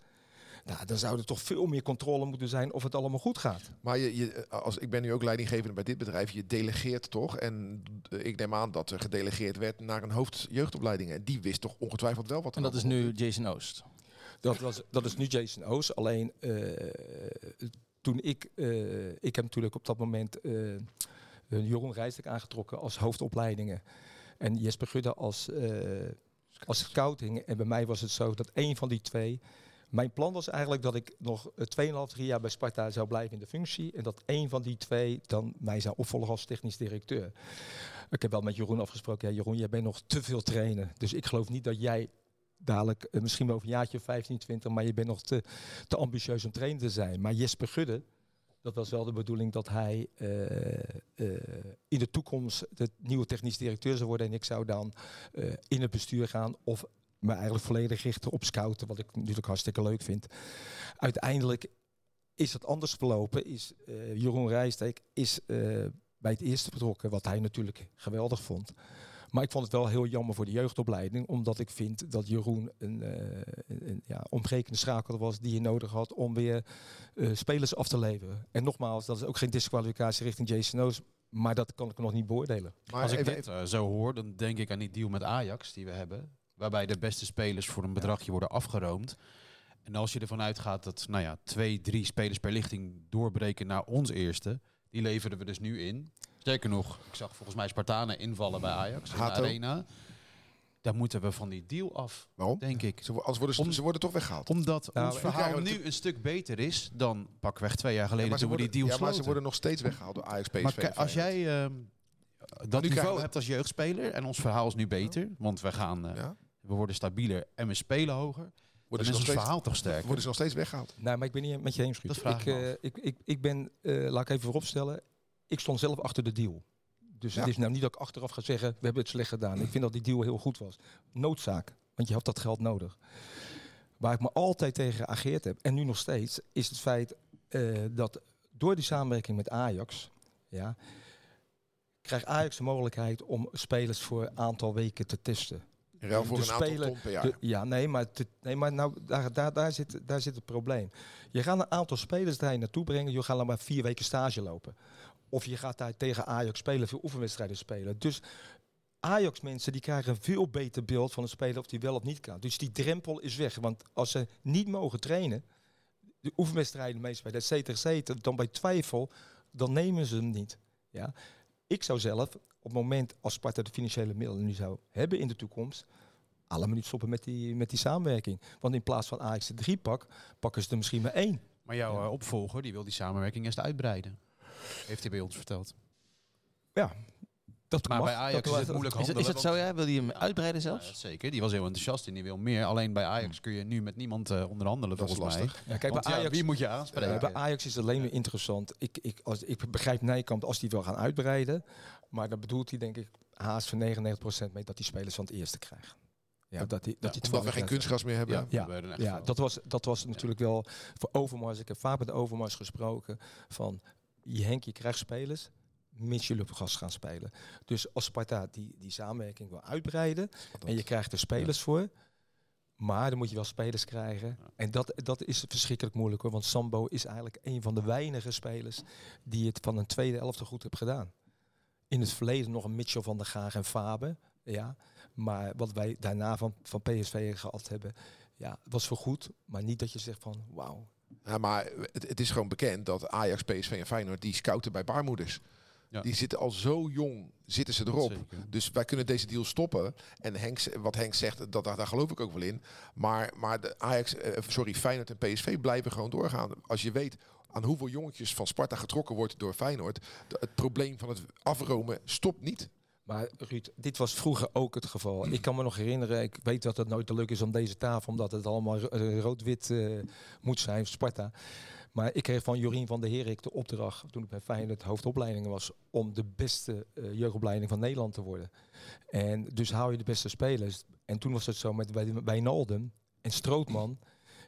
nou, dan zou er toch veel meer controle moeten zijn of het allemaal goed gaat. Maar je, je, als, ik ben nu ook leidinggevende bij dit bedrijf. Je delegeert toch? En eh, ik neem aan dat er gedelegeerd werd naar een hoofd jeugdopleiding. En die wist toch ongetwijfeld wel wat er En dat is nu Jason Oost. Dat, was, dat is nu Jason Oos. Alleen eh, toen ik, eh, ik heb natuurlijk op dat moment eh Jeroen Rijsdijk aangetrokken als hoofdopleidingen. En Jesper Gudde als, eh, als scouting. En bij mij was het zo dat één van die twee. Mijn plan was eigenlijk dat ik nog eh, 2,5, 3 jaar bij Sparta zou blijven in de functie. En dat één van die twee dan mij zou opvolgen als technisch directeur. Ik heb wel met Jeroen afgesproken. Ja, Jeroen, jij bent nog te veel trainen. Dus ik geloof niet dat jij dadelijk, eh, misschien wel over een jaartje of 15, 20, maar je bent nog te, te ambitieus om trainer te zijn. Maar Jesper Gudde, dat was wel de bedoeling dat hij eh, eh, in de toekomst de nieuwe technisch directeur zou worden. En ik zou dan in het bestuur gaan of me eigenlijk volledig richten op scouten, wat ik natuurlijk hartstikke leuk vind. Uiteindelijk is het anders verlopen. Is, Jeroen Rijsteek is bij het eerste betrokken, wat hij natuurlijk geweldig vond. Maar ik vond het wel heel jammer voor de jeugdopleiding, omdat ik vind dat Jeroen een, eh, een, ja, ontbrekende schakel was die je nodig had om weer eh, spelers af te leveren. En nogmaals, dat is ook geen disqualificatie richting Jason Oos, maar dat kan ik nog niet beoordelen. Maar Als ik even- dit eh, zo hoor, dan denk ik aan die deal met Ajax die we hebben. Waarbij de beste spelers voor een bedragje worden afgeroomd. En als je ervan uitgaat dat nou ja, twee, drie spelers per lichting doorbreken naar ons eerste. Die leverden we dus nu in. Sterker nog, ik zag volgens mij Spartanen invallen bij Ajax in de arena. Daar moeten we van die deal af, Waarom? denk ik. Ze, als worden, ze- Om- ze worden toch weggehaald. Omdat Nou, ons we verhaal krijgen nu een stuk beter is dan pakweg twee jaar Ja, geleden ze toen we die deal ja, maar ze sloten. worden nog steeds weggehaald door Ajax, PSV. Maar en als Feyenoord. jij ehm, dat krijgen niveau we- hebt als jeugdspeler en ons verhaal is nu beter, want we gaan, eh, Ja? we worden stabieler en we spelen hoger, dan Worden is ze, ons nog steeds, verhaal toch sterker. worden ze nog steeds weggehaald? Nou, maar ik ben niet met je eens, Ruud. Dat vraag ik, ik me eh, ik, ik, ik ben, eh, laat ik even vooropstellen, ik stond zelf achter de deal. Dus Ja. het is nou niet dat ik achteraf ga zeggen, we hebben het slecht gedaan. Ik vind dat die deal heel goed was. Noodzaak, want je had dat geld nodig. Waar ik me altijd tegen geageerd heb, en nu nog steeds, is het feit eh, dat door die samenwerking met Ajax ja, krijgt Ajax de mogelijkheid om spelers voor een aantal weken te testen. Ruil voor de een aantal speler- per jaar. De- ja, nee, maar, te- nee, maar nou, daar, daar, daar, zit, daar zit het probleem. Je gaat een aantal spelers daar naartoe brengen. Je gaat dan maar vier weken stage lopen. Of je gaat daar tegen Ajax spelen, veel oefenwedstrijden spelen. Dus Ajax-mensen die krijgen een veel beter beeld van een speler of die wel of niet kan. Dus die drempel is weg. Want als ze niet mogen trainen, de oefenwedstrijden meespelen, et cetera, et cetera, dan bij twijfel, dan nemen ze hem niet. Ja? Ik zou zelf, op het moment als Sparta de financiële middelen nu zou hebben in de toekomst, allemaal niet stoppen met die, met die samenwerking. Want in plaats van Ajax de drie pak, pakken ze er misschien maar één. Maar jouw Ja. eh, opvolger die wil die samenwerking eerst uitbreiden. Heeft hij bij ons verteld. Ja, dat Maar mag. bij Ajax dat is het moeilijk Is, het- handelen. is het zo, ja? Wil je hem uitbreiden Ja, zelfs? zeker, die was heel enthousiast en die wil meer. Alleen bij Ajax kun je nu met niemand eh, onderhandelen Dat is volgens mij. lastig. Ja, kijk, Want bij ja, Ajax, wie moet je Ja, aanspreken? bij Ajax is het alleen maar interessant. Ik, ik, als, ik begrijp Nijkamp als die wil gaan uitbreiden. Maar dan bedoelt hij denk ik haast van 99% mee dat die spelers van het eerste krijgen. Ja, dat die, dat die Omdat we geen kunstgras meer hebben. Ja. Ja, dat was, dat was natuurlijk wel voor Overmars. Ik heb vaak met Overmars gesproken van je Henk, je krijgt spelers, mits op gas gaan spelen. Dus als Sparta die, die samenwerking wil uitbreiden en je krijgt er spelers voor, maar dan moet je wel spelers krijgen. En dat, dat is verschrikkelijk moeilijk hoor, want Sambo is eigenlijk een van de weinige spelers die het van een tweede elfte goed heeft gedaan. In het verleden nog een Mitchell van der Gaag en Faber, ja. Maar wat wij daarna van, van PSV gehad hebben, ja, was voor goed. Maar niet dat je zegt van, wauw. Ja, maar het, het is gewoon bekend dat Ajax, PSV en Feyenoord die scouten bij baarmoeders. Ja. Die zitten al zo jong, zitten ze erop. Dus wij kunnen deze deal stoppen. En Henk, wat Henk zegt, dat, daar, geloof ik ook wel in. Maar, maar de Ajax, eh, sorry, Feyenoord en PSV blijven gewoon doorgaan. Als je weet aan hoeveel jongetjes van Sparta getrokken wordt door Feyenoord. het probleem van het afromen stopt niet. Maar Ruud, dit was vroeger ook het geval. Ik kan me nog herinneren, ik weet dat het nooit te leuk is om deze tafel, omdat het allemaal eh, rood-wit eh, moet zijn, Sparta. Maar ik kreeg van Jorien van der Herik de opdracht, toen ik bij Feyenoord hoofdopleiding was, om de beste eh, jeugdopleiding van Nederland te worden. En dus haal je de beste spelers. En toen was het zo met Wij- Wijnaldum en Strootman.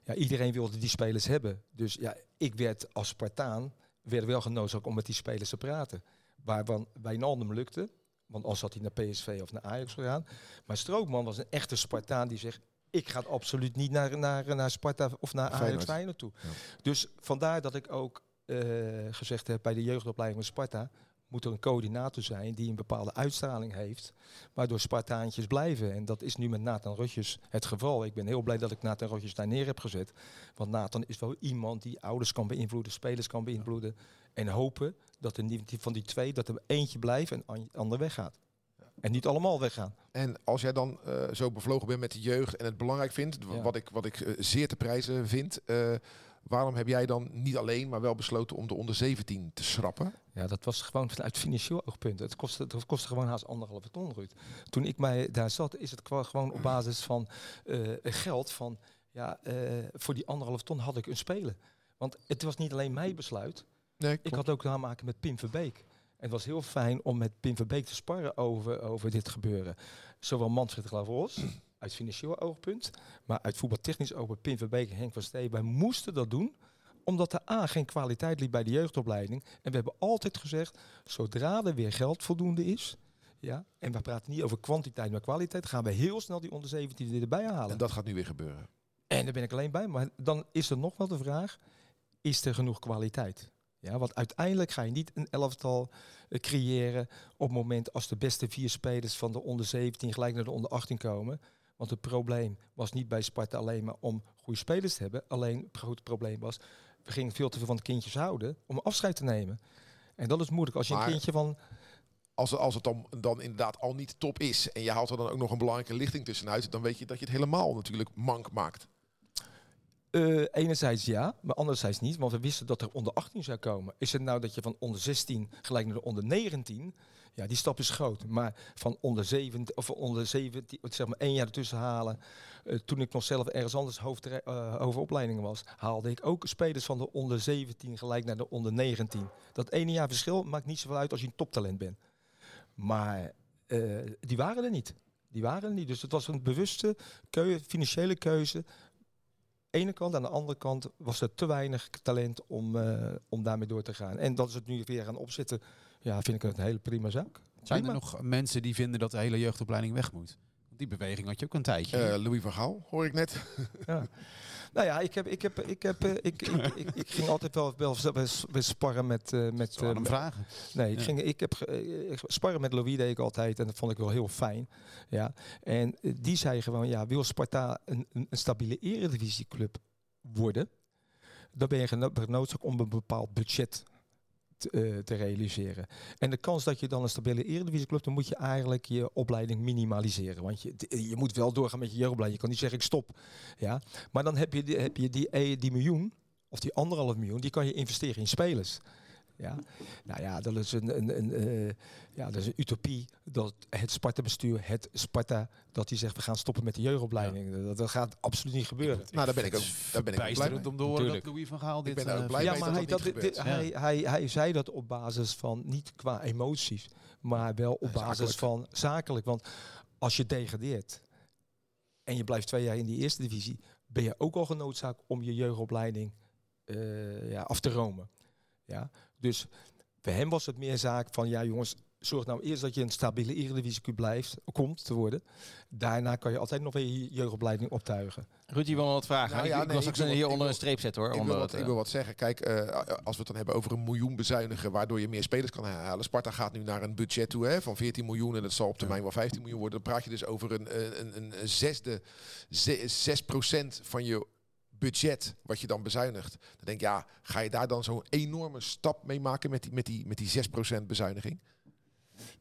Ja, iedereen wilde die spelers hebben. Dus ja, ik werd als Spartaan werd wel genoodzaakt om met die spelers te praten. Waarvan Wijnaldum lukte, want als had hij naar PSV of naar Ajax gegaan. Maar Strootman was een echte Spartaan die zegt... ik ga absoluut niet naar, naar, naar Sparta of naar Ajax Feyenoord. Toe. Ja. Dus vandaar dat ik ook eh, gezegd heb... bij de jeugdopleiding van Sparta... moet er een coördinator zijn die een bepaalde uitstraling heeft... waardoor Spartaantjes blijven. En dat is nu met Nathan Rotjes het geval. Ik ben heel blij dat ik Nathan Rotjes daar neer heb gezet. Want Nathan is wel iemand die ouders kan beïnvloeden... spelers kan beïnvloeden. En hopen dat er niet van die twee... dat er eentje blijft en an- ander weggaat. En niet allemaal weggaan. En als jij dan eh, zo bevlogen bent met de jeugd en het belangrijk vindt, Ja. wat ik, wat ik eh, zeer te prijzen vind, eh, waarom heb jij dan niet alleen, maar wel besloten om de onder 17 te schrappen? Ja, dat was gewoon vanuit financieel oogpunt. Het kostte, het kostte gewoon haast anderhalve ton, Ruud. Toen ik mij daar zat, is het gewoon op basis van eh, geld van... Ja, eh, voor die anderhalve ton had ik een speler. Want het was niet alleen mijn besluit. Nee, Ik had ook te maken met Pim Verbeek. En het was heel fijn om met Pim Verbeek te sparren over, over dit gebeuren. Zowel Manfred Glavros, uit financieel oogpunt, maar uit voetbaltechnisch oogpunt, Pim Verbeek en Henk van Steen. Wij moesten dat doen, omdat er A, geen kwaliteit liep bij de jeugdopleiding. En we hebben altijd gezegd, zodra er weer geld voldoende is, ja, en we praten niet over kwantiteit, maar kwaliteit, gaan we heel snel die onder 17 erbij halen. en dat gaat nu weer gebeuren. En daar ben ik alleen bij. Maar dan is er nog wel de vraag, is er genoeg kwaliteit? Ja, want uiteindelijk ga je niet een elftal eh, creëren op het moment als de beste vier spelers van de onder 17 gelijk naar de onder 18 komen. Want het probleem was niet bij Sparta alleen maar om goede spelers te hebben. Alleen het grote probleem was, we gingen veel te veel van de kindjes houden om afscheid te nemen. En dat is moeilijk. Als je Maar- een kindje van Als, als het dan, dan inderdaad al niet top is en je haalt er dan ook nog een belangrijke lichting tussenuit, dan weet je dat je het helemaal natuurlijk mank maakt. Eh, enerzijds ja, maar anderzijds niet. Want we wisten dat er onder 18 zou komen. Is het nou dat je van onder 16 gelijk naar de onder 19... Ja, die stap is groot. Maar van onder 17, of onder 17, zeg maar één jaar ertussen halen. eh, toen ik nog zelf ergens anders hoofd, eh, hoofdopleidingen was, haalde ik ook spelers van de onder 17 gelijk naar de onder 19. Dat ene jaar verschil maakt niet zoveel uit als je een toptalent bent. Maar eh, die waren er niet. Die waren er niet. Dus het was een bewuste keuze, financiële keuze ene kant. Aan de andere kant was er te weinig talent om, om daarmee door te gaan. En dat is het nu weer gaan opzetten. Ja, vind ik een hele prima zaak. Zijn er nog mensen die vinden dat de hele jeugdopleiding weg moet? Want die beweging had je ook een tijdje. Eh, Louis van Gaal, hoor ik net. Ja. Nou ja, ik, heb, ik, heb, ik, heb, eh, ik, ik, ik, ik ging altijd wel, wel, wel, sparren met... eh, met eh, vragen. Nee, ik Ja. ging, ik heb sparren met Louis deed ik altijd en dat vond ik wel heel fijn. Ja. En die zei gewoon, ja, wil Sparta een, een, stabiele eredivisieclub worden, dan ben je geno- genoodzaakt om een bepaald budget te, eh, te realiseren. En de kans dat je dan een stabiele eredivisieclub, dan moet je eigenlijk je opleiding minimaliseren. Want je, d- je moet wel doorgaan met je jeugdopleiding. Je kan niet zeggen ik stop. Ja. Maar dan heb je, heb je die, eh, die miljoen, of die anderhalf miljoen, die kan je investeren in spelers. Ja. Nou ja, dat is een, een, een, eh, ja, dat is een utopie dat het Sparta-bestuur, het Sparta, dat die zegt we gaan stoppen met de jeugdopleiding. Dat, dat gaat absoluut niet gebeuren. Nou, daar ben ik ook, daar ben ik ook blij mee. Om te horen Tuurlijk. dat Louis van Gaal dit... ben daar ook eh, blij ja, mee maar dat hij, dat dit- hij, hij, hij zei dat op basis van, niet qua emoties, maar wel op basis zakelijk. van zakelijk. Want als je degradeert en je blijft twee jaar in die eerste divisie, ben je ook al genoodzaakt om je jeugdopleiding eh, ja, af te romen. Ja? Dus voor hem was het meer zaak van, ja jongens, zorg nou eerst dat je een stabiele eredivisie blijft, komt te worden. Daarna kan je altijd nog weer je jeugdopleiding optuigen. Ruud, je wil nog wat vragen. Nou ik, ja, ik nee, was ik ook wil hier onder wil- een streep zetten hoor. Ik wil, onder wat, het, ik wil wat zeggen. Kijk, eh, als we het dan hebben over een miljoen bezuinigen, waardoor je meer spelers kan halen. Sparta gaat nu naar een budget toe hè, van 14 miljoen en dat zal op termijn wel 15 miljoen worden. Dan praat je dus over een, een, een, een zesde, ze- 6% van je budget wat je dan bezuinigt. Dan denk ik, ja, ga je daar dan zo'n enorme stap mee maken met die, met die, met die 6% bezuiniging?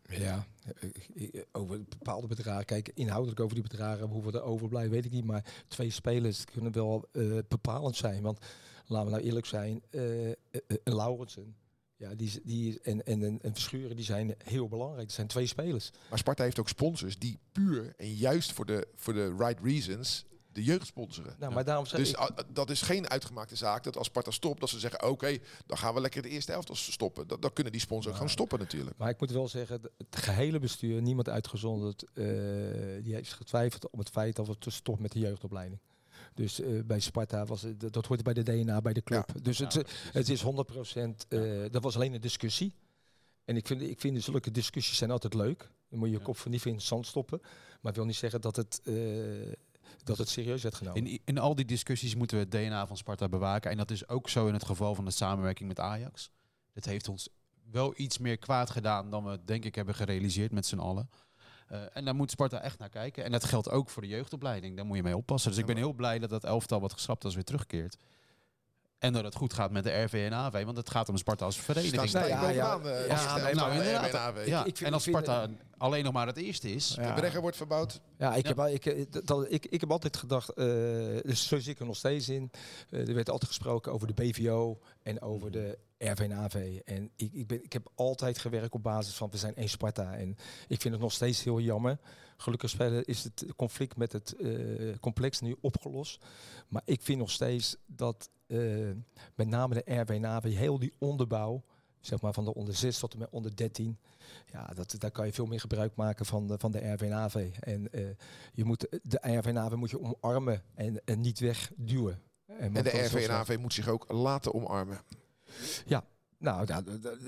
Ja, eh, eh, over bepaalde bedragen. Kijk, inhoudelijk over die bedragen, hoeveel er overblijven, weet ik niet. Maar twee spelers kunnen wel eh, bepalend zijn. Want laten we nou eerlijk zijn, een Laurensen ja, die, die, en, en een, een Verschuren, die zijn heel belangrijk. Dat zijn twee spelers. Maar Sparta heeft ook sponsors die puur en juist voor de, voor de right reasons de jeugd sponsoren. Nou, maar daarom zeg Dus ik, ah, dat is geen uitgemaakte zaak dat als Sparta stopt, dat ze zeggen: oké, dan gaan we lekker de eerste helft stoppen. Dat, dan kunnen die sponsors ook gewoon stoppen natuurlijk. Maar ik moet wel zeggen, het gehele bestuur, niemand uitgezonderd, eh, die heeft getwijfeld om het feit dat we te stoppen met de jeugdopleiding. Dus eh, bij Sparta was het, dat hoort bij de DNA, bij de club. dus het, het is 100%, eh dat was alleen een discussie. En ik vind, ik vind zulke discussies zijn altijd leuk. Dan moet je je kop van niet in het zand stoppen. Maar het wil niet zeggen dat het, eh, dat het serieus werd genomen. In, in al die discussies moeten we het DNA van Sparta bewaken. En dat is ook zo in het geval van de samenwerking met Ajax. Dat heeft ons wel iets meer kwaad gedaan dan we denk ik hebben gerealiseerd met z'n allen. Eh, en daar moet Sparta echt naar kijken. En dat geldt ook voor de jeugdopleiding. Daar moet je mee oppassen. Dus ik ben heel blij dat dat elftal wat geschrapt was weer terugkeert. En dat het goed gaat met de RV en AV. Want het gaat om Sparta als vereniging. Ja, ja. eh, Ja, nou, inderdaad. Ja, Ik vind- en als vind- Sparta alleen nog maar het eerste is. De Ja. Bregger wordt verbouwd. Ja, ik, Ja. Heb, ik, eh, dat- ik, ik heb altijd gedacht, eh, dus zo zit ik er nog steeds in. Eh, er werd altijd gesproken over de BVO en over de RVNAV. En ik, ik, ben, ik heb altijd gewerkt op basis van we zijn één Sparta. En ik vind het nog steeds heel jammer. Gelukkig is het conflict met het eh, complex nu opgelost. Maar ik vind nog steeds dat eh, met name de RWNAV heel die onderbouw, zeg maar van de onder 6 tot en met onder 13. Ja, dat, daar kan je veel meer gebruik maken van de, van de RWNAV. En eh, je moet de RWNAV moet je omarmen en, en niet wegduwen. En, En de RVNAV moet zich ook laten omarmen. Nou, ja,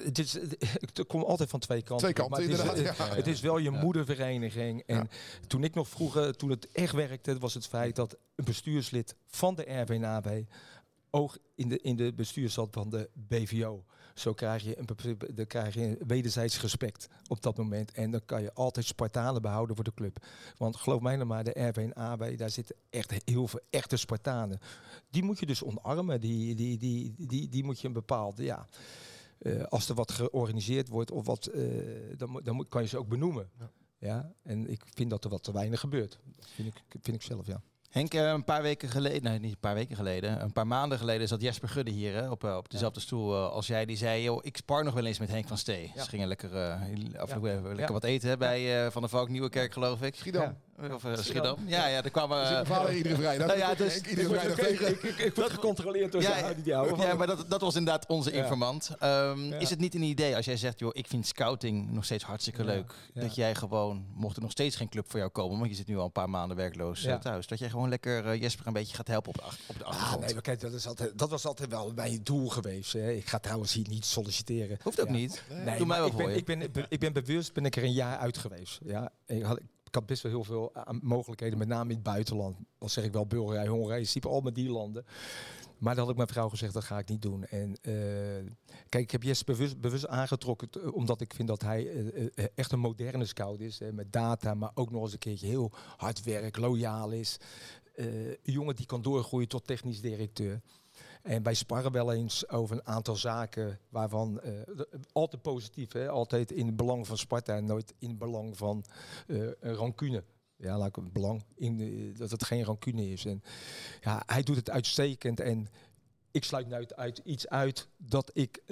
het is, het komt altijd van twee kanten. Twee kanten, Maar het is, inderdaad, Het, ja. het is wel je moedervereniging. En toen ik nog vroeger, toen het echt werkte, was het feit dat een bestuurslid van de RWNAW ook in de, in de bestuur zat van de BVO. Zo krijg je, een, dan krijg je wederzijds respect op dat moment. En dan kan je altijd Spartanen behouden voor de club. Want geloof mij nou maar, de RWNAW, daar zitten echt heel veel echte Spartanen. Die moet je dus omarmen. Die, die, die, die, die moet je een bepaalde, ja... eh, als er wat georganiseerd wordt of wat, eh, dan, dan kan je ze ook benoemen. Ja. en ik vind dat er wat te weinig gebeurt. Dat vind ik, vind ik zelf, ja. Henk, eh, een paar weken geleden, nee niet een paar weken geleden, een paar maanden geleden zat Jesper Gudde hier hè, op, eh, op dezelfde stoel eh, als jij. Die zei, joh, ik spar nog wel eens met Henk van Stee. Ja. Ze gingen lekker, eh, af en toe Ja. even lekker Ja. wat eten hè, bij eh, Van der Valk Nieuwekerk geloof ik. Schiedam. Ja. Of uh, Schiedam. Ja, ja, daar kwamen... Uh, mijn vader iedere vrijdag. Nou ja, dus, iedere vrijdag tegen. Ik, ik, ik word gecontroleerd door ja, die jou. Ja, maar dat, dat was inderdaad onze informant. Um, ja. Is het niet een idee als jij zegt, joh, ik vind scouting nog steeds hartstikke leuk. Dat jij gewoon, mocht er nog steeds geen club voor jou komen, want je zit nu al een paar maanden werkloos thuis. Dat jij gewoon lekker uh, Jesper een beetje gaat helpen op de, op de achtergrond. Ah, nee, maar kijk, dat, is altijd, dat was altijd wel mijn doel geweest. Hè. Ik ga trouwens hier niet solliciteren. Hoeft ook niet. Nee, Doe mij wel ik ben, ik, ben, ik ben bewust ben ik er een jaar uit geweest. Ja, ik had, ik had best wel heel veel mogelijkheden, met name in het buitenland. Dan zeg ik wel Bulgarije, Hongarije, Cypre, al met die landen. Maar dan had ik mijn vrouw gezegd, dat ga ik niet doen. En uh, kijk, ik heb Jesse bewust, bewust aangetrokken, omdat ik vind dat hij echt een moderne scout is. Hè, met data, maar ook nog eens een keertje heel hard werk, loyaal is. een jongen die kan doorgroeien tot technisch directeur. En wij sparren wel eens over een aantal zaken waarvan uh, altijd positief, hè? altijd in het belang van Sparta en nooit in het belang van uh, rancune. Ja, laat ik het belang in uh, dat het geen rancune is. En ja, hij doet het uitstekend en ik sluit nooit uit iets uit dat ik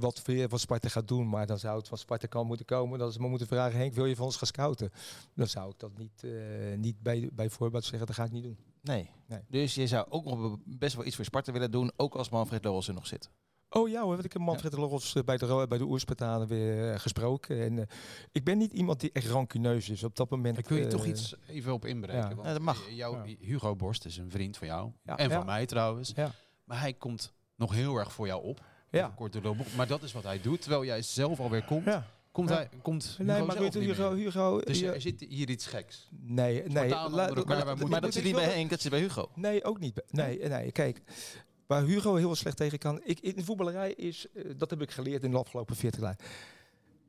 wat weer van Sparta ga doen. Maar dan zou het van Sparta kan moeten komen. Dat ze me moeten vragen, Henk, wil je van ons gaan scouten? Dan zou ik dat niet, niet bij, bij voorbaat zeggen, dat ga ik niet doen. Nee. nee. Dus je zou ook nog best wel iets voor Sparta willen doen, ook als Manfred Lorels er nog zit. Oh ja hoor, ik heb Manfred ja. Lorels bij de, bij de Oerspartanen weer uh, gesproken. En uh, ik ben niet iemand die echt rancuneus is op dat moment. Ik wil je uh, toch iets even op inbreken. Ja. Want ja, dat mag. Jouw, Hugo Borst is een vriend van jou. En van mij trouwens. Maar hij komt nog heel erg voor jou op. Ja. Kort door de maar dat is wat hij doet. Terwijl jij zelf alweer komt. Ja. Komt hij, komt Hugo nee, maar weet Hugo, Hugo, Dus er zit hier iets geks. Nee, nee. La, maar, maar, maar dat zit niet bij Henk, dat zit bij Hugo. Nee, ook niet. Nee, nee, kijk. Waar Hugo heel slecht tegen kan. Ik, in de voetballerij is, uh, dat heb ik geleerd in de afgelopen 40 jaar.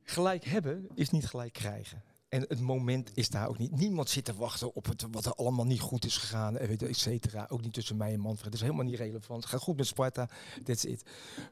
Gelijk hebben is niet gelijk krijgen. En het moment is daar ook niet. Niemand zit te wachten op het, wat er allemaal niet goed is gegaan, et cetera. Ook niet tussen mij en Manfred. Dat is helemaal niet relevant. Ga goed met Sparta, that's it.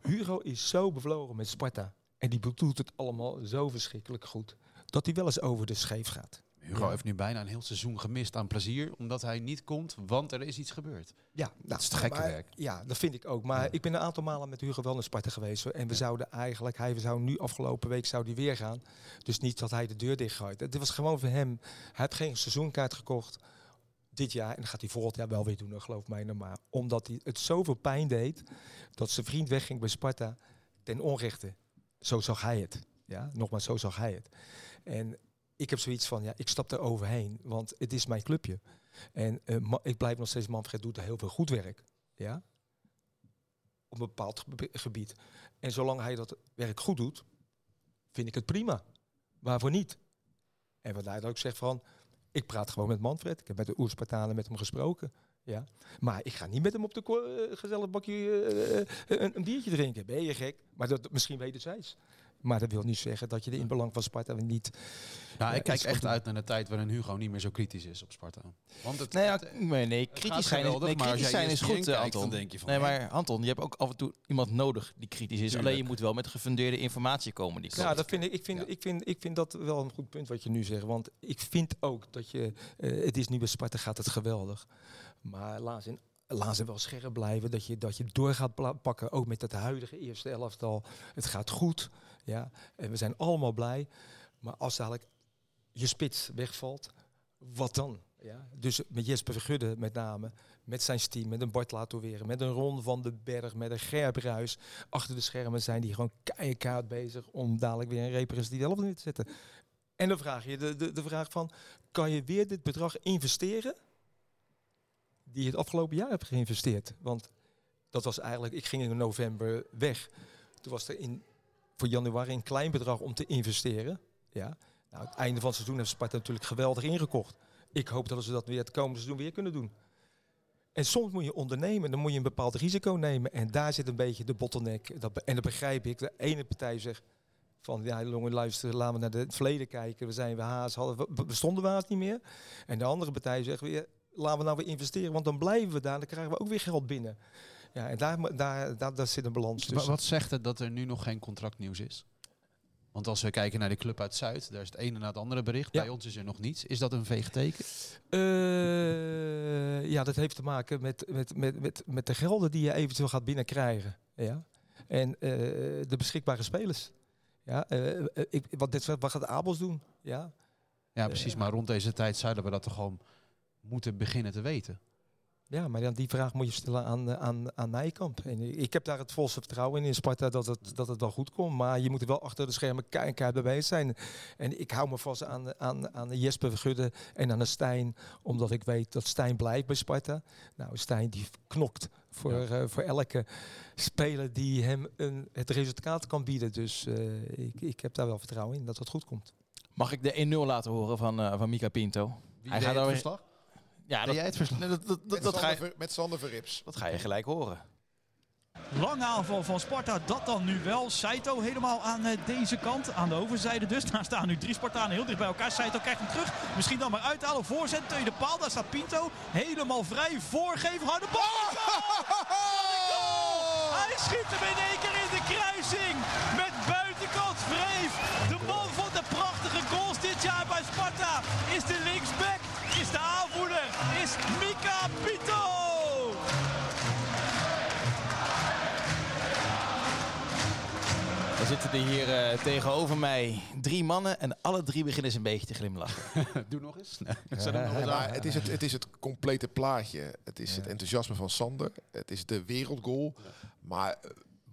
Hugo is zo bevlogen met Sparta. En die bedoelt het allemaal zo verschrikkelijk goed. Dat hij wel eens over de scheef gaat. Hugo ja. heeft nu bijna een heel seizoen gemist aan plezier. Omdat hij niet komt, want er is iets gebeurd. Ja, nou, dat is het gekke maar, werk. Ja, dat vind ik ook. Maar ja. ik ben een aantal malen met Hugo wel naar Sparta geweest. En we ja. zouden eigenlijk, hij zou nu afgelopen week zou die weer gaan. Dus niet dat hij de deur dichtgooit. Het was gewoon voor hem. Hij heeft geen seizoenkaart gekocht dit jaar. En dat gaat hij volgend jaar wel weer doen, geloof mij. Maar omdat hij het zoveel pijn deed, dat zijn vriend wegging bij Sparta ten onrechte. Zo zag hij het. Ja, nogmaals, zo zag hij het. En ik heb zoiets van, ja, ik stap er overheen, want het is mijn clubje. En uh, ik blijf nog steeds, Manfred doet heel veel goed werk. Ja? Op een bepaald gebied. En zolang hij dat werk goed doet, vind ik het prima. Waarvoor niet? En wat hij ook zegt van, ik praat gewoon met Manfred. Ik heb met de Oerspartanen met hem gesproken. Ja. Maar ik ga niet met hem op de uh, gezellig bakje uh, een, een, biertje drinken. Ben je gek? Maar dat, misschien weten zij het. Maar dat wil niet zeggen dat je de in belang van Sparta niet... Ja, ik kijk echt uit naar de tijd waarin Hugo niet meer zo kritisch is op Sparta. Want het, nee, ja, nee, nee, kritisch zijn, geweldig, nee, kritisch zijn is goed, kijkt, Anton. denk je van, nee, maar Anton, je hebt ook af en toe iemand nodig die kritisch is. Tuurlijk. Alleen je moet wel met gefundeerde informatie komen. Die ja, dat vind ik, ik, vind, ja. ik, vind, ik vind dat wel een goed punt wat je nu zegt. Want ik vind ook dat je... Uh, het is nu bij Sparta gaat het geweldig. Maar laat in laat ze wel scherp blijven. Dat je, dat je door gaat pakken, ook met het huidige eerste elftal. Het gaat goed, ja. En we zijn allemaal blij. Maar als dadelijk je spits wegvalt, wat dan? Ja? Dus met Jesper Vergudde met name, met zijn team, met een Bart Latoveren, met een Ron van den Berg, met een Gerb Ruis. Achter de schermen zijn die gewoon keihard bezig om dadelijk weer een representatief elftal neer te zetten. En dan vraag je de, de, de vraag van, kan je weer dit bedrag investeren? Die je het afgelopen jaar hebt geïnvesteerd. Want dat was eigenlijk, ik ging in november weg. Toen was er in, voor januari een klein bedrag om te investeren. Ja. Nou, het einde van het seizoen heeft Sparta natuurlijk geweldig ingekocht. Ik hoop dat ze dat weer het komende seizoen weer kunnen doen. En soms moet je ondernemen, dan moet je een bepaald risico nemen. En daar zit een beetje de bottleneck. Dat, en dat begrijp ik. De ene partij zegt van, ja jongen, luister, laten we naar het verleden kijken. We zijn we haast, hadden, we bestonden we niet meer. En de andere partij zegt weer, laten we nou weer investeren, want dan blijven we daar, dan krijgen we ook weer geld binnen. Ja, en daar, daar, daar, daar zit een balans tussen. Wat zegt het dat er nu nog geen contractnieuws is? Want als we kijken naar de club uit Zuid, daar is het ene na het andere bericht. Ja. Bij ons is er nog niets. Is dat een veeg teken? Uh, ja, dat heeft te maken met, met, met, met, met de gelden die je eventueel gaat binnenkrijgen. Ja? En uh, de beschikbare spelers. Ja, uh, ik, wat, dit, wat gaat Abels doen? Ja? Ja, precies. Maar rond deze tijd zouden we dat toch gewoon moeten beginnen te weten. Ja, maar dan die vraag moet je stellen aan, eh, aan, aan Nijkamp. En ik heb daar het volste vertrouwen in in Sparta dat het, dat het wel goed komt. Maar je moet er wel achter de schermen keihard bij bezig zijn. En ik hou me vast aan, aan, aan Jesper Vergudde en aan de Stijn. Omdat ik weet dat Stijn blijft bij Sparta. Nou, Stijn die knokt voor, eh, voor elke speler die hem een, het resultaat kan bieden. Dus eh, ik, ik heb daar wel vertrouwen in dat het goed komt. Mag ik de 1-0 laten horen van, eh, van Mika Pinto? Wie Hij gaat het alweer- verslag? Ja, dat, jij het verslag? nee, dat, dat, dat, Met dat ga Sander, je, Ver- met Sander Verrips. dat ga je gelijk horen. Lange aanval van Sparta, dat dan nu wel. Saito helemaal aan eh, deze kant, aan de overzijde dus. Daar staan nu drie Spartanen heel dicht bij elkaar. Saito krijgt hem terug. Misschien dan maar uithalen. Voorzet, tweede paal. Daar staat Pinto. Helemaal vrij. Voorgeven, harde bal. Goal! Hij schiet hem in één keer in de kruising. Met buitenkant Mika Pinto. Dan zitten er hier eh, tegenover mij drie mannen en alle drie beginnen ze een beetje te glimlachen. Doe nog eens. Nee. Ja, het, is het, het is het complete plaatje. Het is het enthousiasme van Sander. Het is de wereldgoal. Maar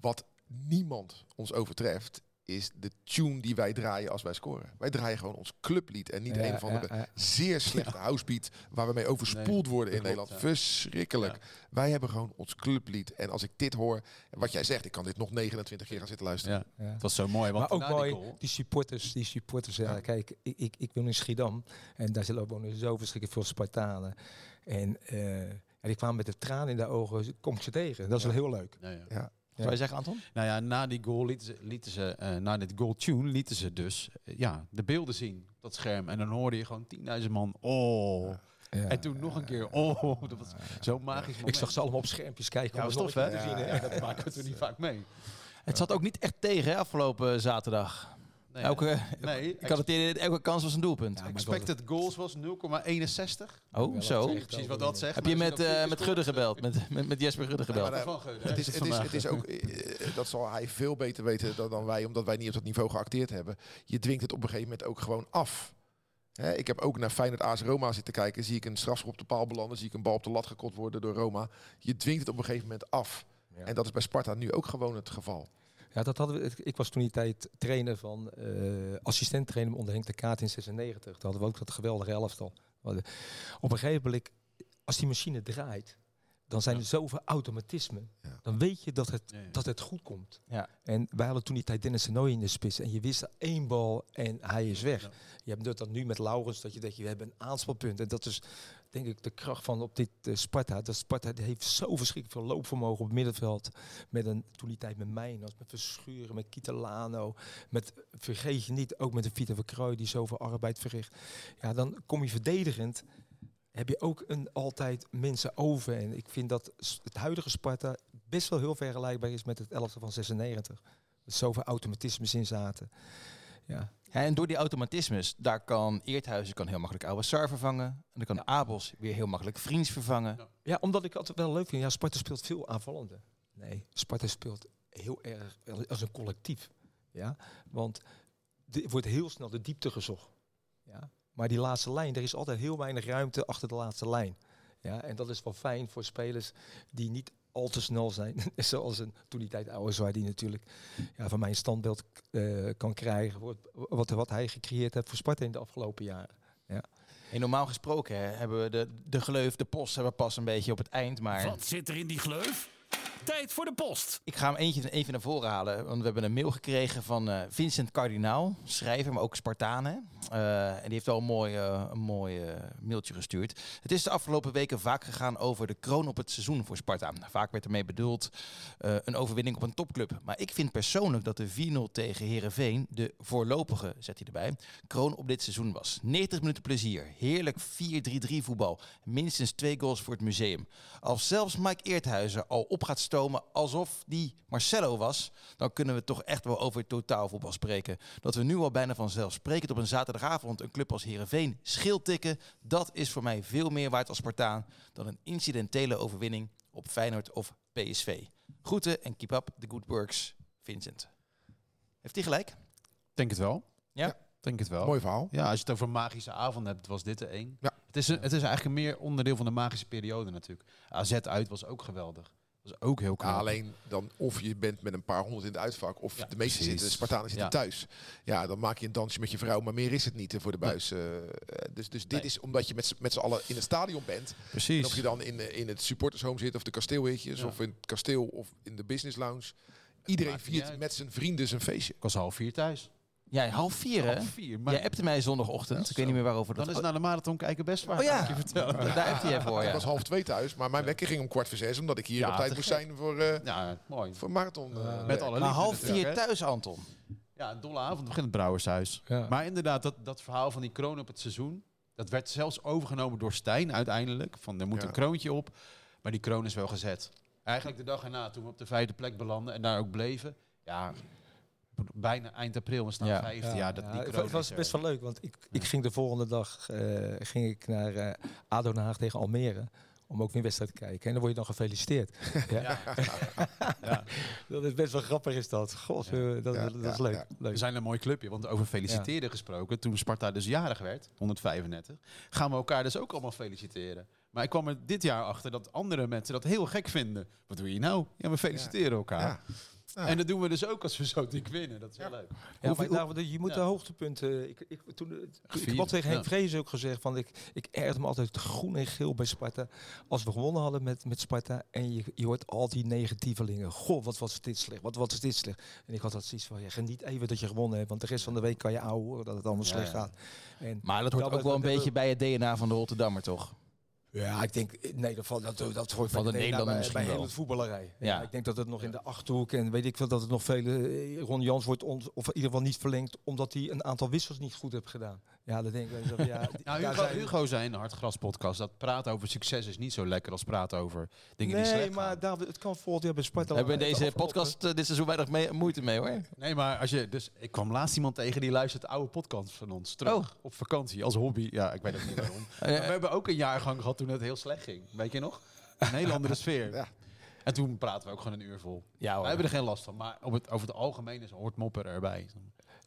wat niemand ons overtreft, is de tune die wij draaien als wij scoren. Wij draaien gewoon ons clublied en niet Ja, een of andere ja, ja. zeer slechte housebeat waar we mee overspoeld Nee, worden in dat klopt, Nederland. ja. Verschrikkelijk. Wij hebben gewoon ons clublied. En als ik dit hoor, en wat jij zegt, ik kan dit nog 29 keer gaan zitten luisteren. Ja, Ja. het was zo mooi. Want Maar ook na die mooi, goal- die supporters, die supporters. Ja, Ja. kijk, ik, ik, ik woon in Schiedam en daar zullen wonen zo verschrikkelijk veel Spartanen. En eh, ja, die kwamen met de tranen in de ogen, kom ik ze tegen. Dat is Ja. wel heel leuk. Ja, ja. Ja. Zou je zeggen, Anton? Nou ja, na die goal lieten ze, lieten ze eh, na dit goal tune lieten ze dus eh, ja, de beelden zien op dat scherm. En dan hoorde je gewoon 10.000 man. Oh. Ja. En toen nog een keer. Oh, dat was zo'n magisch moment. Ik zag ze allemaal op schermpjes kijken. Ja, om was tof hè? Ja, hè. dat maken we toen niet vaak mee. Het zat ook niet echt tegen hè, afgelopen zaterdag. Nee, Elke, nee, ik had het idee, elke kans was een doelpunt. Ja, expected goals was 0,61. oh, zo. Precies wat dat zegt. Heb je met, eh dan met Gudde gebeld? Met, met, met Jesper Gudde gebeld? maar, Het is, het, is, het is ook, eh, dat zal hij veel beter weten dan, dan wij, omdat wij niet op dat niveau geacteerd hebben. Je dwingt het op een gegeven moment ook gewoon af. Hè, ik heb ook naar Feyenoord AS Roma zitten kijken. Zie ik een strafschop op de paal belanden. Zie ik een bal op de lat gekot worden door Roma. Je dwingt het op een gegeven moment af. Ja. En dat is bij Sparta nu ook gewoon het geval. Ja, dat hadden we. Ik was toen die tijd trainer van eh assistent trainer onder Henk de Kaat in 96. Toen hadden we ook dat geweldige elftal. Op een gegeven moment, als die machine draait, dan zijn er zoveel automatismen. Ja. Dan weet je dat het, Ja, ja. dat het goed komt. Ja. En wij hadden toen die tijd Dennis Senoy in de spits. En je wist één bal en hij is weg. Ja. Je hebt dat dan nu met Laurens, dat je denkt, we hebben een aanspelpunt. En dat is denk ik de kracht van op dit eh, Sparta. Dat Sparta heeft zo verschrikkelijk veel loopvermogen op het middenveld. Met een, toen die tijd met Mijnas, met Verschuren, met Kitalano. Met, vergeet je niet, ook met de Vita Verkruij die zoveel arbeid verricht. Ja, dan kom je verdedigend. Heb je ook een, altijd mensen over. En ik vind dat het huidige Sparta best wel heel vergelijkbaar is met het elftal van 96. Er zoveel automatismes in zaten. Ja, Ja, en door die automatismes, daar kan Eerthuizen kan heel makkelijk Oude Sar vervangen. En dan kan Abels weer heel makkelijk Vriends vervangen. Ja. Ja, omdat ik altijd wel leuk vind. Ja, Sparta speelt veel aanvallende. Nee, Sparta speelt heel erg als een collectief. Ja, want er wordt heel snel de diepte gezocht. Ja, maar die laatste lijn, er is altijd heel weinig ruimte achter de laatste lijn. Ja, en dat is wel fijn voor spelers die niet al te snel zijn. Zoals een toen die tijd oude zwaar die natuurlijk ja, van mijn standbeeld eh, kan krijgen. Wat, wat, wat hij gecreëerd heeft voor Sparta in de afgelopen jaren. En normaal gesproken hè, hebben we de, de gleuf, de post hebben we pas een beetje op het eind. Maar Wat zit er in die gleuf? Tijd voor de post. ik ga hem eentje even naar voren halen. Want we hebben een mail gekregen van eh, Vincent Kardinaal, schrijver, maar ook Spartaan. Eh, en die heeft wel een mooi, een mooi mailtje gestuurd. Het is de afgelopen weken vaak gegaan over de kroon op het seizoen voor Sparta. Vaak werd ermee bedoeld eh, een overwinning op een topclub. Maar ik vind persoonlijk dat de 4-0 tegen Herenveen de voorlopige, zet hij erbij, kroon op dit seizoen was. 90 minuten plezier, heerlijk 4-3-3 voetbal, minstens twee goals voor het museum. Als zelfs Mike Eerthuizen al op gaat stomen alsof die Marcelo was, dan kunnen we toch echt wel over totaalvoetbal spreken. Dat we nu al bijna vanzelfsprekend op een zaterdagavond een club als Herenveen schild tikken, dat is voor mij veel meer waard als Spartaan dan een incidentele overwinning op Feyenoord of PSV. Groeten en keep up the good works, Vincent. Heeft hij gelijk? Denk het wel. Ja? Denk het wel. Mooi verhaal. Ja, als je het over magische avond hebt, was dit er één. Ja. Het, is een, het is eigenlijk een meer onderdeel van de magische periode natuurlijk. AZ uit was ook geweldig. Was ook heel knap. Ja, alleen dan of je bent met een paar honderd in het uitvak, of Ja, de meeste precies. zitten, Spartanen zitten Ja. thuis. Ja, dan maak je een dansje met je vrouw, maar meer is het niet voor de buis. eh, eh, dus dus dit Nee. is omdat je met, z'n- met z'n allen in het stadion bent. En Precies. of je dan in, eh, in het supportershome zit, of de kasteelhitjes, Ja. of in het kasteel, of in de business lounge. Iedereen viert met zijn vrienden zijn feestje. Ik was half vier thuis. Ja, half vier hè? Half vier. Maar Jij appte mij zondagochtend. Ik weet niet meer waarover dat dan is naar de marathon kijken best waar. Oh ja. ik je vertellen. Daar appte jij voor, Ik ja. was half twee thuis, maar mijn wekker ging om kwart voor zes, omdat ik hier Ja, op tijd moest gek. zijn voor, eh Ja, mooi. voor marathon. eh, Met werk. alle Maar half vier thuis, Anton. Ja, een dolle avond. begint het Brouwershuis. Ja. Maar inderdaad, dat, dat verhaal van die kroon op het seizoen. Dat werd zelfs overgenomen door Stijn uiteindelijk. Van er moet Ja. een kroontje op. Maar die kroon is wel gezet. Eigenlijk de dag erna, toen we op de vijfde plek belanden en daar ook bleven. Ja, bijna eind april, we staan Ja. vijfde. Ja, dat, die het was- best wel leuk, want ik, ik ging de volgende dag eh, ging ik naar eh ADO Den Haag tegen Almere. Om ook weer wedstrijd te kijken. En dan word je dan gefeliciteerd. ja. Ja. Dat is best wel grappig is dat. God, eh, dat, Ja, dat, dat is ja, leuk. We zijn een mooi clubje, want over feliciteren gesproken. Toen Sparta dus jarig werd, 135, gaan we elkaar dus ook allemaal feliciteren. Maar ik kwam er dit jaar achter dat andere mensen dat heel gek vinden. Wat doe je nou? Ja, we feliciteren elkaar. Ja. En dat doen we dus ook als we zo dik winnen. Dat is wel leuk. Ja, Hoeveel- maar nou, je moet Ja. de hoogtepunten. Ik, ik, toen, ik Gevierd, had tegen Henk ja. Vrees ook gezegd van ik, ik ergerde me altijd groen en geel bij Sparta. Als we gewonnen hadden met, met Sparta en je, je hoort al die negatievelingen. Goh, wat was dit slecht? Wat was dit slecht? En ik had dat zoiets van ja, geniet even dat je gewonnen hebt, want de rest van de week kan je ouwe horen dat het allemaal slecht ja. gaat. En Maar dat hoort dat- ook wel een beetje bij het DNA van de Rotterdammer, toch? Ja, ik denk, nee, dat, valt- dat, dat hoort Van de Nederlander bij, misschien bij heel het voetballerij. Ja. Ja. ik denk dat het nog in de Achterhoek en weet ik veel, dat het nog vele... eh, Ron Jans wordt ons, of in ieder geval niet verlengd, omdat hij een aantal wissels niet goed heeft gedaan. Ja, dat denk ik. Ja, Nou, daar Hugo, zijn- Hugo zei in de Hartgras podcast dat praten over succes is niet zo lekker als praten over dingen die Nee, slecht maar gaan. daar, het kan bij Sparta... We hebben in het deze podcast eh, dit seizoen weinig mee, moeite mee, hoor. Nee, maar als je dus ik kwam laatst iemand tegen die luistert oude podcasts van ons terug Oh. op vakantie als hobby. Ja, ik weet ook niet waarom. Maar we hebben ook een jaargang gehad toen het heel slecht ging. Weet je nog? Een hele andere sfeer. Ja. En toen praten we ook gewoon een uur vol. Ja, We hebben er geen last van, maar op het, over het algemeen is hoort mopper erbij.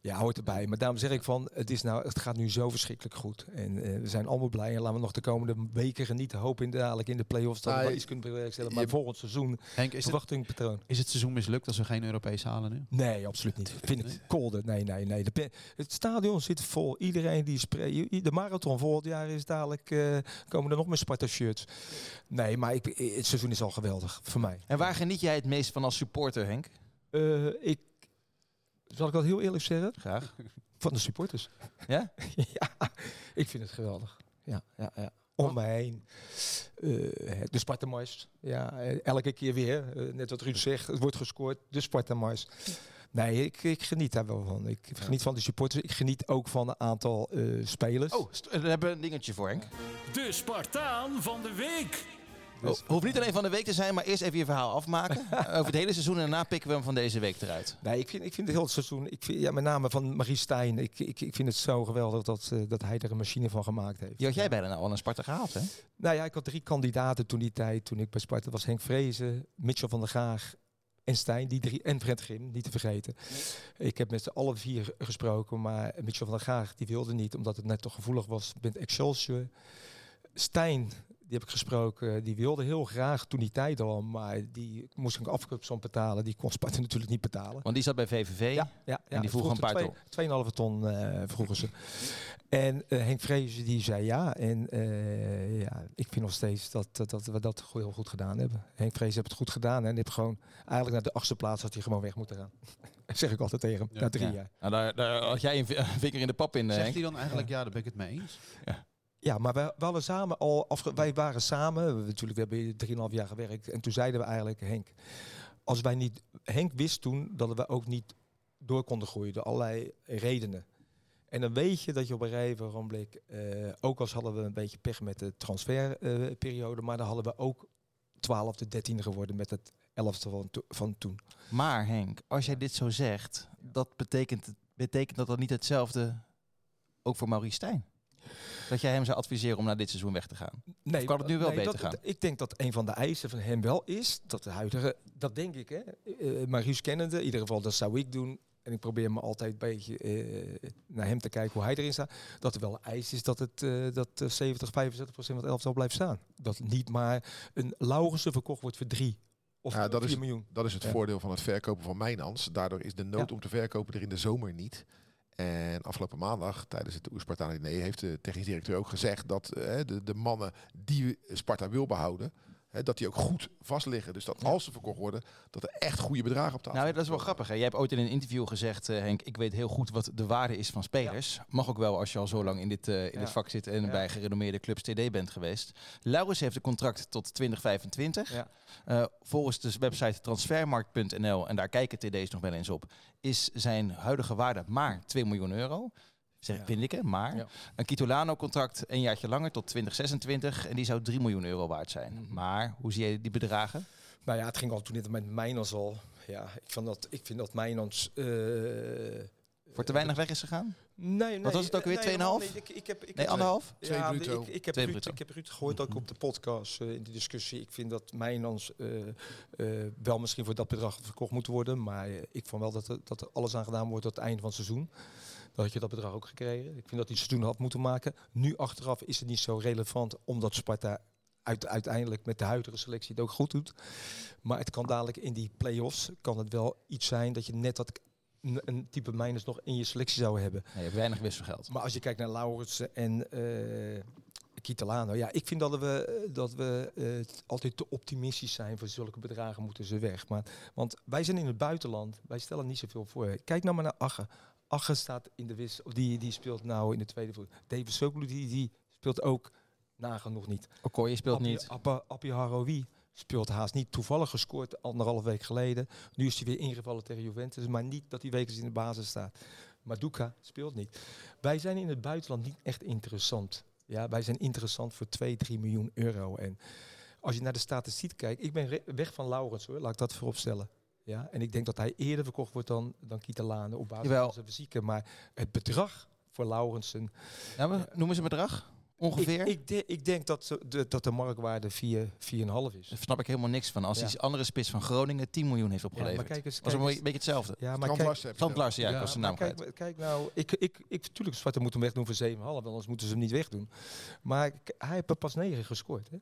Ja, hoort erbij. Maar daarom zeg ik van, het, is nou, het gaat nu zo verschrikkelijk goed. En eh, we zijn allemaal blij. En laten we nog de komende weken genieten. Hopen in dadelijk in de play-offs dat we wel iets kunnen bewerkstelligen. Maar je- volgend seizoen, Henk, is het, verwachtingpatroon. is het seizoen mislukt als we geen Europees halen nu? Nee, absoluut niet. Vind ik kolder. Nee, nee, nee. De het stadion zit vol. Iedereen die spreekt. De marathon volgend jaar is dadelijk. eh, komen er nog meer Sparta-shirts. Nee, maar ik, het seizoen is al geweldig voor mij. En waar geniet jij het meest van als supporter, Henk? Eh, ik. Zal ik dat heel eerlijk zeggen? Graag. Van de supporters. Ja? ja, ik vind het geweldig. Ja, ja, ja. Om mij heen. Eh, de Sparta-mars. Ja, eh, elke keer weer. Eh, net wat Ruud zegt, het wordt gescoord. De Sparta-mars. Nee, ik, ik geniet daar wel van. Ik geniet van de supporters. Ik geniet ook van een aantal eh, spelers. Oh, we hebben een dingetje voor, Henk. De Spartaan van de week. Oh, hoeft niet alleen van de week te zijn, maar eerst even je verhaal afmaken. Over het hele seizoen en daarna pikken we hem van deze week eruit. Nee, ik vind, ik vind het hele seizoen, ik vind, ja, met name van Marie Stijn, ik, ik, ik vind het zo geweldig dat, eh, dat hij er een machine van gemaakt heeft. Die had jij bijna nou al een Sparta gehaald, hè? Nou ja, ik had drie kandidaten toen die tijd, toen ik bij Sparta was. Henk Vrezen, Mitchell van der Graag en Stijn, die drie, en Fred Grim, niet te vergeten. Ik heb met z'n allen vier gesproken, maar Mitchell van der Graag, die wilde niet, omdat het net toch gevoelig was met Excelsior. Stijn, die heb ik gesproken, die wilde heel graag toen die tijd al, maar die moest een afkoopsom betalen. Die kon Sparta natuurlijk niet betalen. Want die zat bij VVV. Ja, ja, ja. die vroeg een paar ton. 2,5 ton eh, vroegen ze. En eh, Henk Vrezen die zei ja. En eh, ja, ik vind nog steeds dat, dat, dat we dat heel goed gedaan hebben. Henk Vrezen heeft het goed gedaan en heeft gewoon eigenlijk naar de achtste plaats had hij gewoon weg moeten gaan. zeg ik altijd tegen hem, Ja. na drie Ja. jaar. Nou, daar, daar had jij een vi- een vinger in de pap in, Zegt Henk. hij dan eigenlijk, ja, daar ben ik het mee eens? Ja, maar wij, we hadden samen al wij waren samen. We, natuurlijk, we hebben hier drieënhalf jaar gewerkt. En toen zeiden we eigenlijk, Henk, als wij niet. Henk wist toen dat we ook niet door konden groeien door allerlei redenen. En dan weet je dat je op een gegeven ogenblik, eh, ook als hadden we een beetje pech met de transferperiode, maar dan hadden we ook 12e, 13e geworden met het 11e van, van toen. Maar Henk, als jij dit zo zegt, dat betekent, betekent dat dan niet hetzelfde ook voor Maurice Stijn? Dat jij hem zou adviseren om naar dit seizoen weg te gaan? Nee, kan het nu wel beter dat- gaan? Ik denk dat een van de eisen van hem wel is dat de huidige, dat denk ik, hè, uh, Marius kennende, in ieder geval dat zou ik doen. en ik probeer me altijd een beetje eh, naar hem te kijken hoe hij erin staat, dat er wel een eis is dat het eh, dat eh, 70, 75 procent van het elftal blijft staan. Dat niet maar een Laurensen verkocht wordt voor drie of Ja, dat 4 is- miljoen. Dat is het Ja. voordeel van het verkopen van Mijnans. Daardoor is de nood Ja. om te verkopen er in de zomer niet. En afgelopen maandag tijdens het Oerspartaan diner heeft de technisch directeur ook gezegd dat eh, de, de mannen die Sparta wil behouden, hè, dat die ook goed vast liggen. Dus dat als ze verkocht worden, dat er echt goede bedragen op tafel Nou, dat is wel grappig. Hè? Jij hebt ooit in een interview gezegd, eh, Henk, ik weet heel goed wat de waarde is van spelers. Mag ook wel als je al zo lang in dit, eh, in Ja. dit vak zit en Ja. bij gerenommeerde clubs TD bent geweest. Laurens heeft een contract tot 2025. Ja. Eh, volgens de website transfermarkt.nl, en daar kijken TD's nog wel eens op, is zijn huidige waarde maar 2 miljoen euro. Zeg, Ja. Vind ik, hè? Maar Ja. een Kitolano-contract een jaartje langer tot 2026 en die zou 3 miljoen euro waard zijn. Mhm. Maar hoe zie je die bedragen? Nou ja, het ging al toen het met Mijnans al. Ja, ik vind dat, ik vind dat Mijnans... eh, Voor te weinig weg is gegaan? Nee, nee. Wat was het ook weer, nee, 2,5? helemaal niet. Ik, ik heb, ik Nee, heb- anderhalf? Twee ja, bruto. Ik, ik, heb Twee Ruud, bruto. ik heb Ruud gehoord ook op de podcast eh, in de discussie. Ik vind dat Mijnans eh, eh, wel misschien voor dat bedrag verkocht moet worden. Maar ik vond wel dat er, dat er alles aan gedaan wordt tot het einde van het seizoen. Dan had je dat bedrag ook gekregen. Ik vind dat hij het seizoen had moeten maken. Nu achteraf is het niet zo relevant, omdat Sparta uit, uiteindelijk met de huidige selectie het ook goed doet. Maar het kan dadelijk in die play-offs kan het wel iets zijn dat je net dat een, type minus nog in je selectie zou hebben. Nee, je hebt weinig wisselgeld. Maar als je kijkt naar Laurens en eh Kitalano, ja, ik vind dat we, eh, dat we eh, altijd te optimistisch zijn. Voor zulke bedragen moeten ze weg. Maar, want wij zijn in het buitenland, wij stellen niet zoveel voor. Kijk nou maar naar Agge. Agge staat in de wissel, of die, die speelt nou in de tweede voet. David Sokolu, die, die speelt ook nagenoeg niet. Okoye speelt Appie- niet. Appa- Appie Haroui speelt haast niet. Toevallig gescoord anderhalf week geleden. Nu is hij weer ingevallen tegen Juventus. Maar niet dat hij wekelijks in de basis staat. Maduka speelt niet. Wij zijn in het buitenland niet echt interessant. Ja, wij zijn interessant voor 2, 3 miljoen euro. En als je naar de statistiek kijkt, ik ben weg van Laurens hoor, laat ik dat vooropstellen. Ja, en ik denk dat hij eerder verkocht wordt dan, dan Kitalane op basis Jawel. van zijn fysieke. Maar het bedrag voor Laurensen, Ja, maar noemen ze een bedrag? Ongeveer? ik, ik, de- ik denk dat, ze- de, dat de marktwaarde 4, 4,5 is. Daar snap ik helemaal niks van. Als Ja. die andere spits van Groningen 10 miljoen heeft Ja, opgeleverd. maar kijk eens, dat is een beetje hetzelfde. Ja, maar Strand Larsen. Larsen, ja, ik Ja, was zijn maar naam kijk, kijk nou, ik, ik, ik, natuurlijk, Zwarte moeten hem wegdoen voor 7,5, anders moeten ze hem niet wegdoen. Maar hij heeft er pas 9 gescoord. Hè?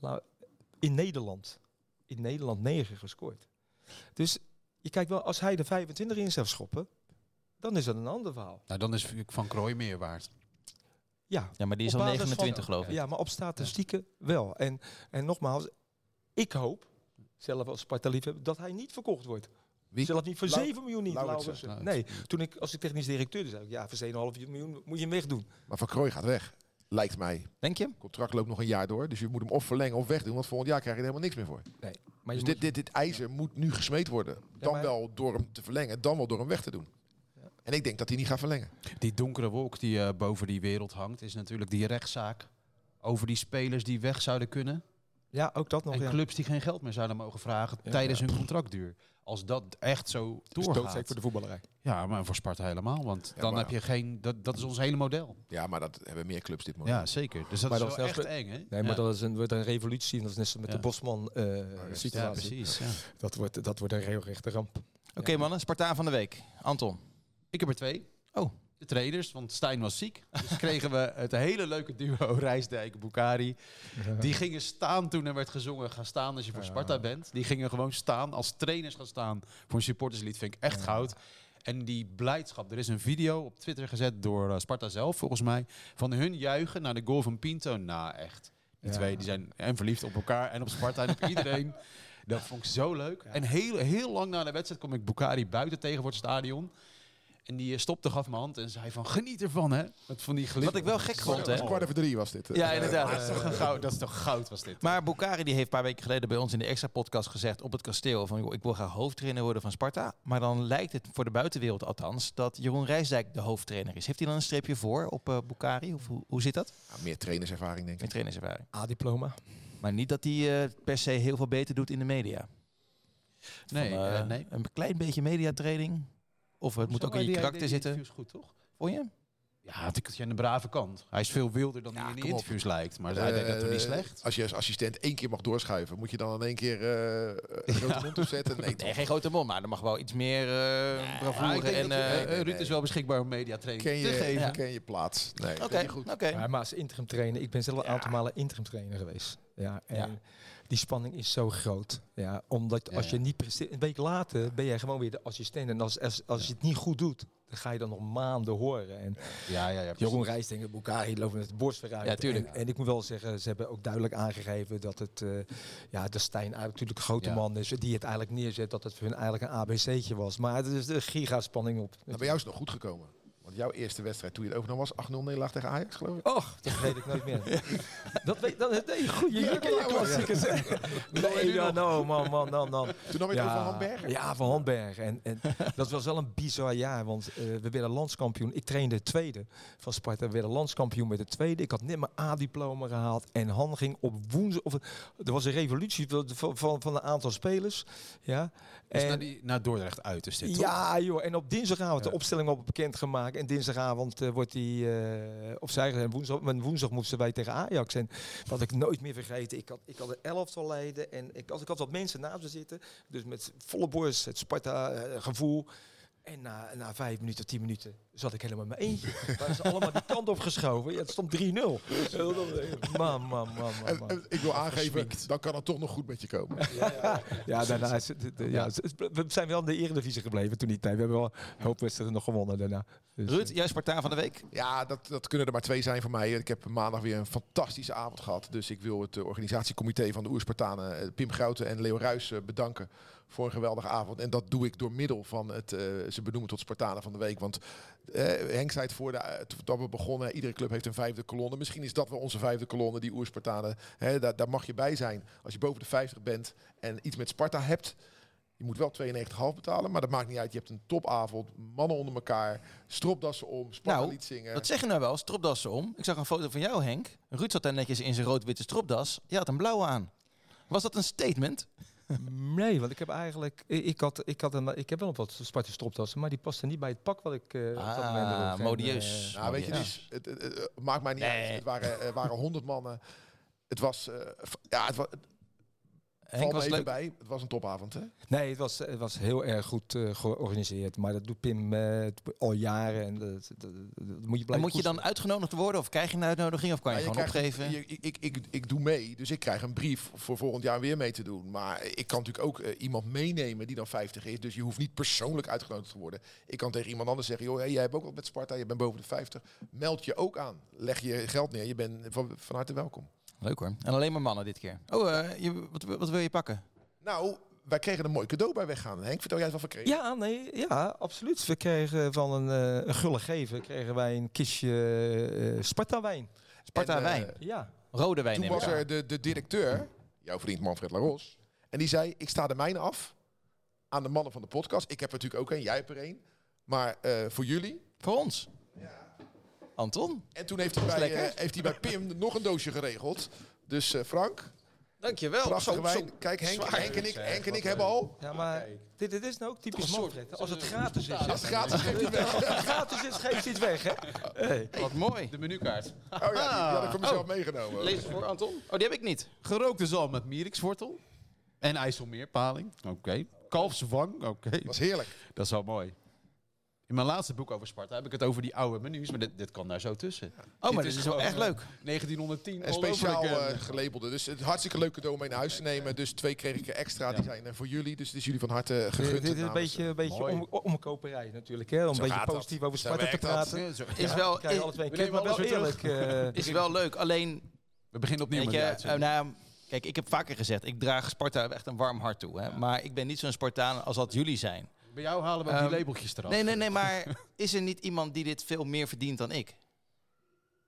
Nou, in Nederland. In Nederland 9 gescoord. Dus je kijkt wel, als hij de 25 in zou schoppen, dan is dat een ander verhaal. Nou, dan is Van Krooi meer waard. Ja, Ja, maar die is al basis 29 van- geloof ik. ja maar op statistieken wel. En, en nogmaals, ik hoop, zelf als Sparta liefhebber, dat hij niet verkocht wordt. Wie? Zelf niet voor Lau- 7 miljoen niet. Nee, toen ik als ik technisch directeur zei, ik, ja, voor 7,5 miljoen moet je hem wegdoen. Maar Van Krooi gaat weg. Lijkt mij. Denk je? Het contract loopt nog een jaar door. Dus je moet hem of verlengen of wegdoen. Want volgend jaar krijg je er helemaal niks meer voor. Nee, maar je Dus dit, dit, dit ijzer moet nu gesmeed worden. Dan maar- wel door hem te verlengen, dan wel door hem weg te doen. Ja. En ik denk dat hij niet gaat verlengen. Die donkere wolk die eh, boven die wereld hangt, is natuurlijk die rechtszaak over die spelers die weg zouden kunnen. ja, ook dat nog. en ja. clubs die geen geld meer zouden mogen vragen Ja. tijdens hun contractduur. Als dat echt zo Dus doorgaat. voor de voetballerij. Ja, maar voor Sparta helemaal. Want Ja, dan maar- heb je geen... Dat, dat is ons hele model. Ja, maar dat hebben meer clubs dit moment. Ja, zeker. Dus dat Maar is dat wel is echt eng, hè? Nee, maar dat is een, wordt een revolutie. Dat is net zo met Ja. de Bosman eh ja, Ja, situatie. precies. Ja. dat, wordt, dat wordt een regelrechte ramp. Oké mannen, Spartaan van de week. Anton. Ik heb er twee. Oh. De trainers, want Stijn was ziek. Dus kregen we het hele leuke duo Rijsdijk, Bukari. Die gingen staan toen er werd gezongen. Ga staan als je voor Sparta bent. Die gingen gewoon staan als trainers gaan staan voor een supporterslied. Vind ik echt goud. En die blijdschap. Er is een video op Twitter gezet door eh, Sparta zelf, volgens mij. Van hun juichen naar de goal van Pinto. Nou, echt. Die Ja. twee die zijn en verliefd op elkaar en op Sparta en op iedereen. Dat vond ik zo leuk. En heel, heel lang na de wedstrijd kom ik Bukari buiten tegen voor het stadion. En die eh, stopte, gaf mijn hand en zei van geniet ervan hè. Met van die glip. Wat ik wel gek vond, hè? Kwart over drie was dit. Ja, inderdaad. dat, is toch goud, dat is toch goud was dit. Maar Bukari die heeft een paar weken geleden bij ons in de extra podcast gezegd op het kasteel van joh, ik wil graag hoofdtrainer worden van Sparta. Maar dan lijkt het voor de buitenwereld althans dat Jeroen Rijsdijk de hoofdtrainer is. Heeft hij dan een streepje voor op eh Bukari? Of hoe, hoe zit dat? Ja, meer trainerservaring denk ik. trainerservaring. A-diploma. Maar niet dat hij eh, per se heel veel beter doet in de media. Nee, Van, nee. Een klein beetje mediatraining. Of het moet ook in je karakter zitten. is goed toch? Vond je? Ja, natuurlijk dat je aan de brave kant. Hij is veel wilder dan Ja, hij in de op. interviews lijkt. Maar hij deed dat toch niet Eh, slecht? Als je als assistent één keer mag doorschuiven, moet je dan in één keer eh, een grote mond opzetten? Nee, geen grote mond, maar er mag wel iets meer uh, bravoure en... dat je- nee, Ruud nee. is wel beschikbaar om mediatraining Ken te geven. ken je plaats? Nee, dat Oké, goed. oké. Ja, maar als interim trainer, ik ben zelf een aantal malen interim trainer geweest. Ja, en Ja. die spanning is zo groot. Ja, omdat Ja, als je ja. niet presteert, een week later ben jij gewoon weer de assistent. En als, als, als je het niet goed doet, dan ga je dan nog maanden horen. En Ja, ja, ja. Jeroen Rijsting en Bukari lopen met de borst vooruit. Ja, tuurlijk. En, en ik moet wel zeggen, ze hebben ook duidelijk aangegeven dat het, eh, ja, de Stijn eigenlijk natuurlijk een grote Ja. man is, die het eigenlijk neerzet, dat het voor hun eigenlijk een ABC'tje was. Maar het is de gigaspanning op. Nou, bij jou is het nog goed gekomen. Jouw eerste wedstrijd toen je het overnam was 8-0 nederlaag tegen Ajax, geloof ik. Och, dat vergeet ik nooit meer. dat weet dat, nee, goed, je, je klassiekers. Nee, ja, nou, man, man, dan, dan. Toen nam je het over Handbergen. Ja, van Handbergen. En, en dat was wel een bizar jaar, want eh, we werden landskampioen. Ik trainde de tweede van Sparta. We werden landskampioen met de tweede. Ik had net mijn A-diploma gehaald. En Han ging op woensdag... Of, er was een revolutie van, van, van, een aantal spelers. Ja. Dus En- naar, die, naar Dordrecht uit is dit, toch? ja, joh. En op dinsdagavond Ja. de opstelling op bekendgemaakt. En dinsdagavond eh, wordt eh opzij gezet. En woensdag, en woensdag moesten wij tegen Ajax. En wat ik nooit meer vergeten. Ik had, ik had een elftal leiden. En ik had, ik had wat mensen naast me zitten. Dus met volle borst, het Sparta-gevoel. En na, na vijf minuten, tien minuten zat ik helemaal in mijn eentje. Waren ze allemaal die kant op geschoven. Ja, het stond 3-0. Man, man, man, man, En, man. en ik wil aangeven, dan kan het toch nog goed met je komen. Ja, daarna is het, de- de- ja, we zijn wel in de Eredivisie gebleven toen die tijd. We hebben wel een hoop wedstrijden nog gewonnen daarna. Dus, Ruud, jij Spartaan van de week? Ja, dat, dat kunnen er maar twee zijn voor mij. Ik heb maandag weer een fantastische avond gehad. Dus ik wil het eh, organisatiecomité van de Oerspartanen, eh, Pim Grouten en Leo Ruijs, eh, bedanken voor een geweldige avond. En dat doe ik door middel van het eh, ze benoemen tot Spartanen van de week. Want eh, Henk zei het voor de, eh, toen we begonnen, iedere club heeft een vijfde kolonne. Misschien is dat wel onze vijfde kolonne, die Oerspartanen. Hè, daar, daar mag je bij zijn als je boven de 50 bent en iets met Sparta hebt. Je moet wel 92,5 betalen, maar dat maakt niet uit. Je hebt een topavond, mannen onder elkaar, stropdassen om, Sparta Nou, lied zingen. Dat zeg je nou wel, stropdassen om. Ik zag een foto van jou, Henk. Ruud zat daar netjes in zijn rood-witte stropdas. Je had een blauwe aan. Was dat een statement? Nee, want ik heb eigenlijk... Ik, ik had, ik, had een, ik heb wel wat Sparta stropdassen, maar die pasten niet bij het pak wat ik... eh op dat Ah, moment modieus. Nou, weet je, dus, het, het- het maakt mij niet Nee. uit. Het waren, waren honderd mannen. Het was, eh, ja, het was, Henk was leuk. bij. Het was een topavond, hè? Nee, het was, het was heel erg goed eh, georganiseerd. Maar dat doet Pim eh, al jaren. En dat, dat, dat- dat moet je En moet je dan uitgenodigd worden of krijg je een uitnodiging of kan je Ja, gewoon krijgt opgeven? je- ik, ik, ik, ik doe mee, dus ik krijg een brief voor volgend jaar weer mee te doen. Maar ik kan natuurlijk ook eh, iemand meenemen die dan 50 is. Dus je hoeft niet persoonlijk uitgenodigd te worden. Ik kan tegen iemand anders zeggen, joh, hey, jij hebt ook wat met Sparta, je bent boven de 50. Meld je ook aan. Leg je geld neer, je bent van, van harte welkom. Leuk hoor. En alleen maar mannen dit keer. Oh, eh, je, wat, wat wil je pakken? Nou, wij kregen een mooi cadeau bij weggaan. Henk, vertel jij het wel verkregen? Ja, nee, ja, absoluut. We kregen van een, eh een gulle gever kregen wij een kistje eh, Sparta-wijn. Sparta En, eh, wijn. Ja. Rode wijn Toen was er de, de directeur, jouw vriend Manfred Laros. En die zei, ik sta de mijne af aan de mannen van de podcast. Ik heb er natuurlijk ook een, jij hebt er een. Maar eh, voor jullie. Voor ons. Anton? En toen heeft hij, is bij, eh, heeft hij bij Pim nog een doosje geregeld. Dus eh, Frank, Dankjewel. prachtige wijn. Kijk, Henk, Henk en ik, Henk en ik hebben al. Ja, maar dit, dit is nou ook typisch Manfred. Als het gratis is. Als het gratis geeft hij weg. Als het gratis is, geeft hij het weg, hè? Hey. Wat mooi. De menukaart. Oh ja, die, die had ik voor mezelf Oh. meegenomen. Lees het voor Anton. Oh, die heb ik niet. Gerookte zalm met mierikswortel. En IJsselmeerpaling. Oké. Kalfswang. Oké. Dat was heerlijk. Dat is wel mooi. In mijn laatste boek over Sparta heb ik het over die oude menus, maar dit, dit kan daar zo tussen. Oh, maar dit is wel echt eh, leuk. 1910. En speciaal eh, gelabelde. Dus het hartstikke leuk cadeau om mee naar huis te nemen. Dus twee kreeg ik er extra. Die zijn eh, voor jullie. Dus het is jullie van harte gegund. Dit, dit is een beetje, een beetje om, omkoperij natuurlijk, hè? Om Zo een beetje positief over Sparta te praten. Is wel, is, wel alles weer eerlijk. eh, is wel leuk. Alleen, We beginnen opnieuw met je, eh, nou, kijk, ik heb vaker gezegd, ik draag Sparta echt een warm hart toe. Hè? Maar ik ben niet zo'n Spartaan als dat jullie zijn. Bij jou halen we ook Ehm, die labeltjes eraf. Nee, nee, nee, maar is er niet iemand die dit veel meer verdient dan ik?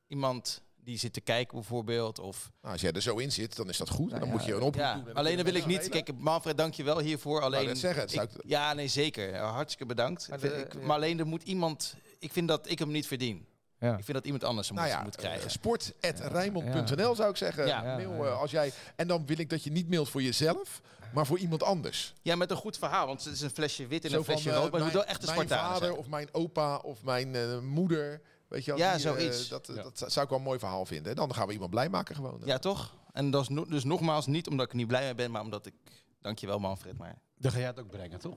Iemand die zit te kijken bijvoorbeeld, of... Nou, als jij er zo in zit, dan is dat goed. Dan Nou moet je een oproep Ja, doen. En alleen dan wil ik niet... Kijk, Manfred, dank je wel hiervoor. Alleen, net zeggen, ik- ik- ja, nee, zeker. Hartstikke bedankt. Maar Ik- de- ik- ja. maar alleen er moet iemand... Ik vind dat ik hem niet verdien. Ja. Ik vind dat iemand anders hem Nou moet, ja, moet krijgen. eh, sport.rijnmond.nl zou ik zeggen. Ja. Mail, Ja, eh, ja. als jij, en dan wil ik dat je niet mailt voor jezelf, maar voor iemand anders. Ja, met een goed verhaal. Want het is een flesje wit en Zo een flesje eh, rood. Maar het moet mijn, wel echt een mijn vader zijn. of mijn opa of mijn eh, moeder Weet je, wel, Ja, die, zoiets. dat, Ja. dat zou ik wel een mooi verhaal vinden. Dan gaan we iemand blij maken gewoon. Ja, toch? En dat is no- dus nogmaals niet omdat ik er niet blij mee ben, maar omdat ik... Dankjewel Manfred, maar... Dan ga jij het ook brengen, toch?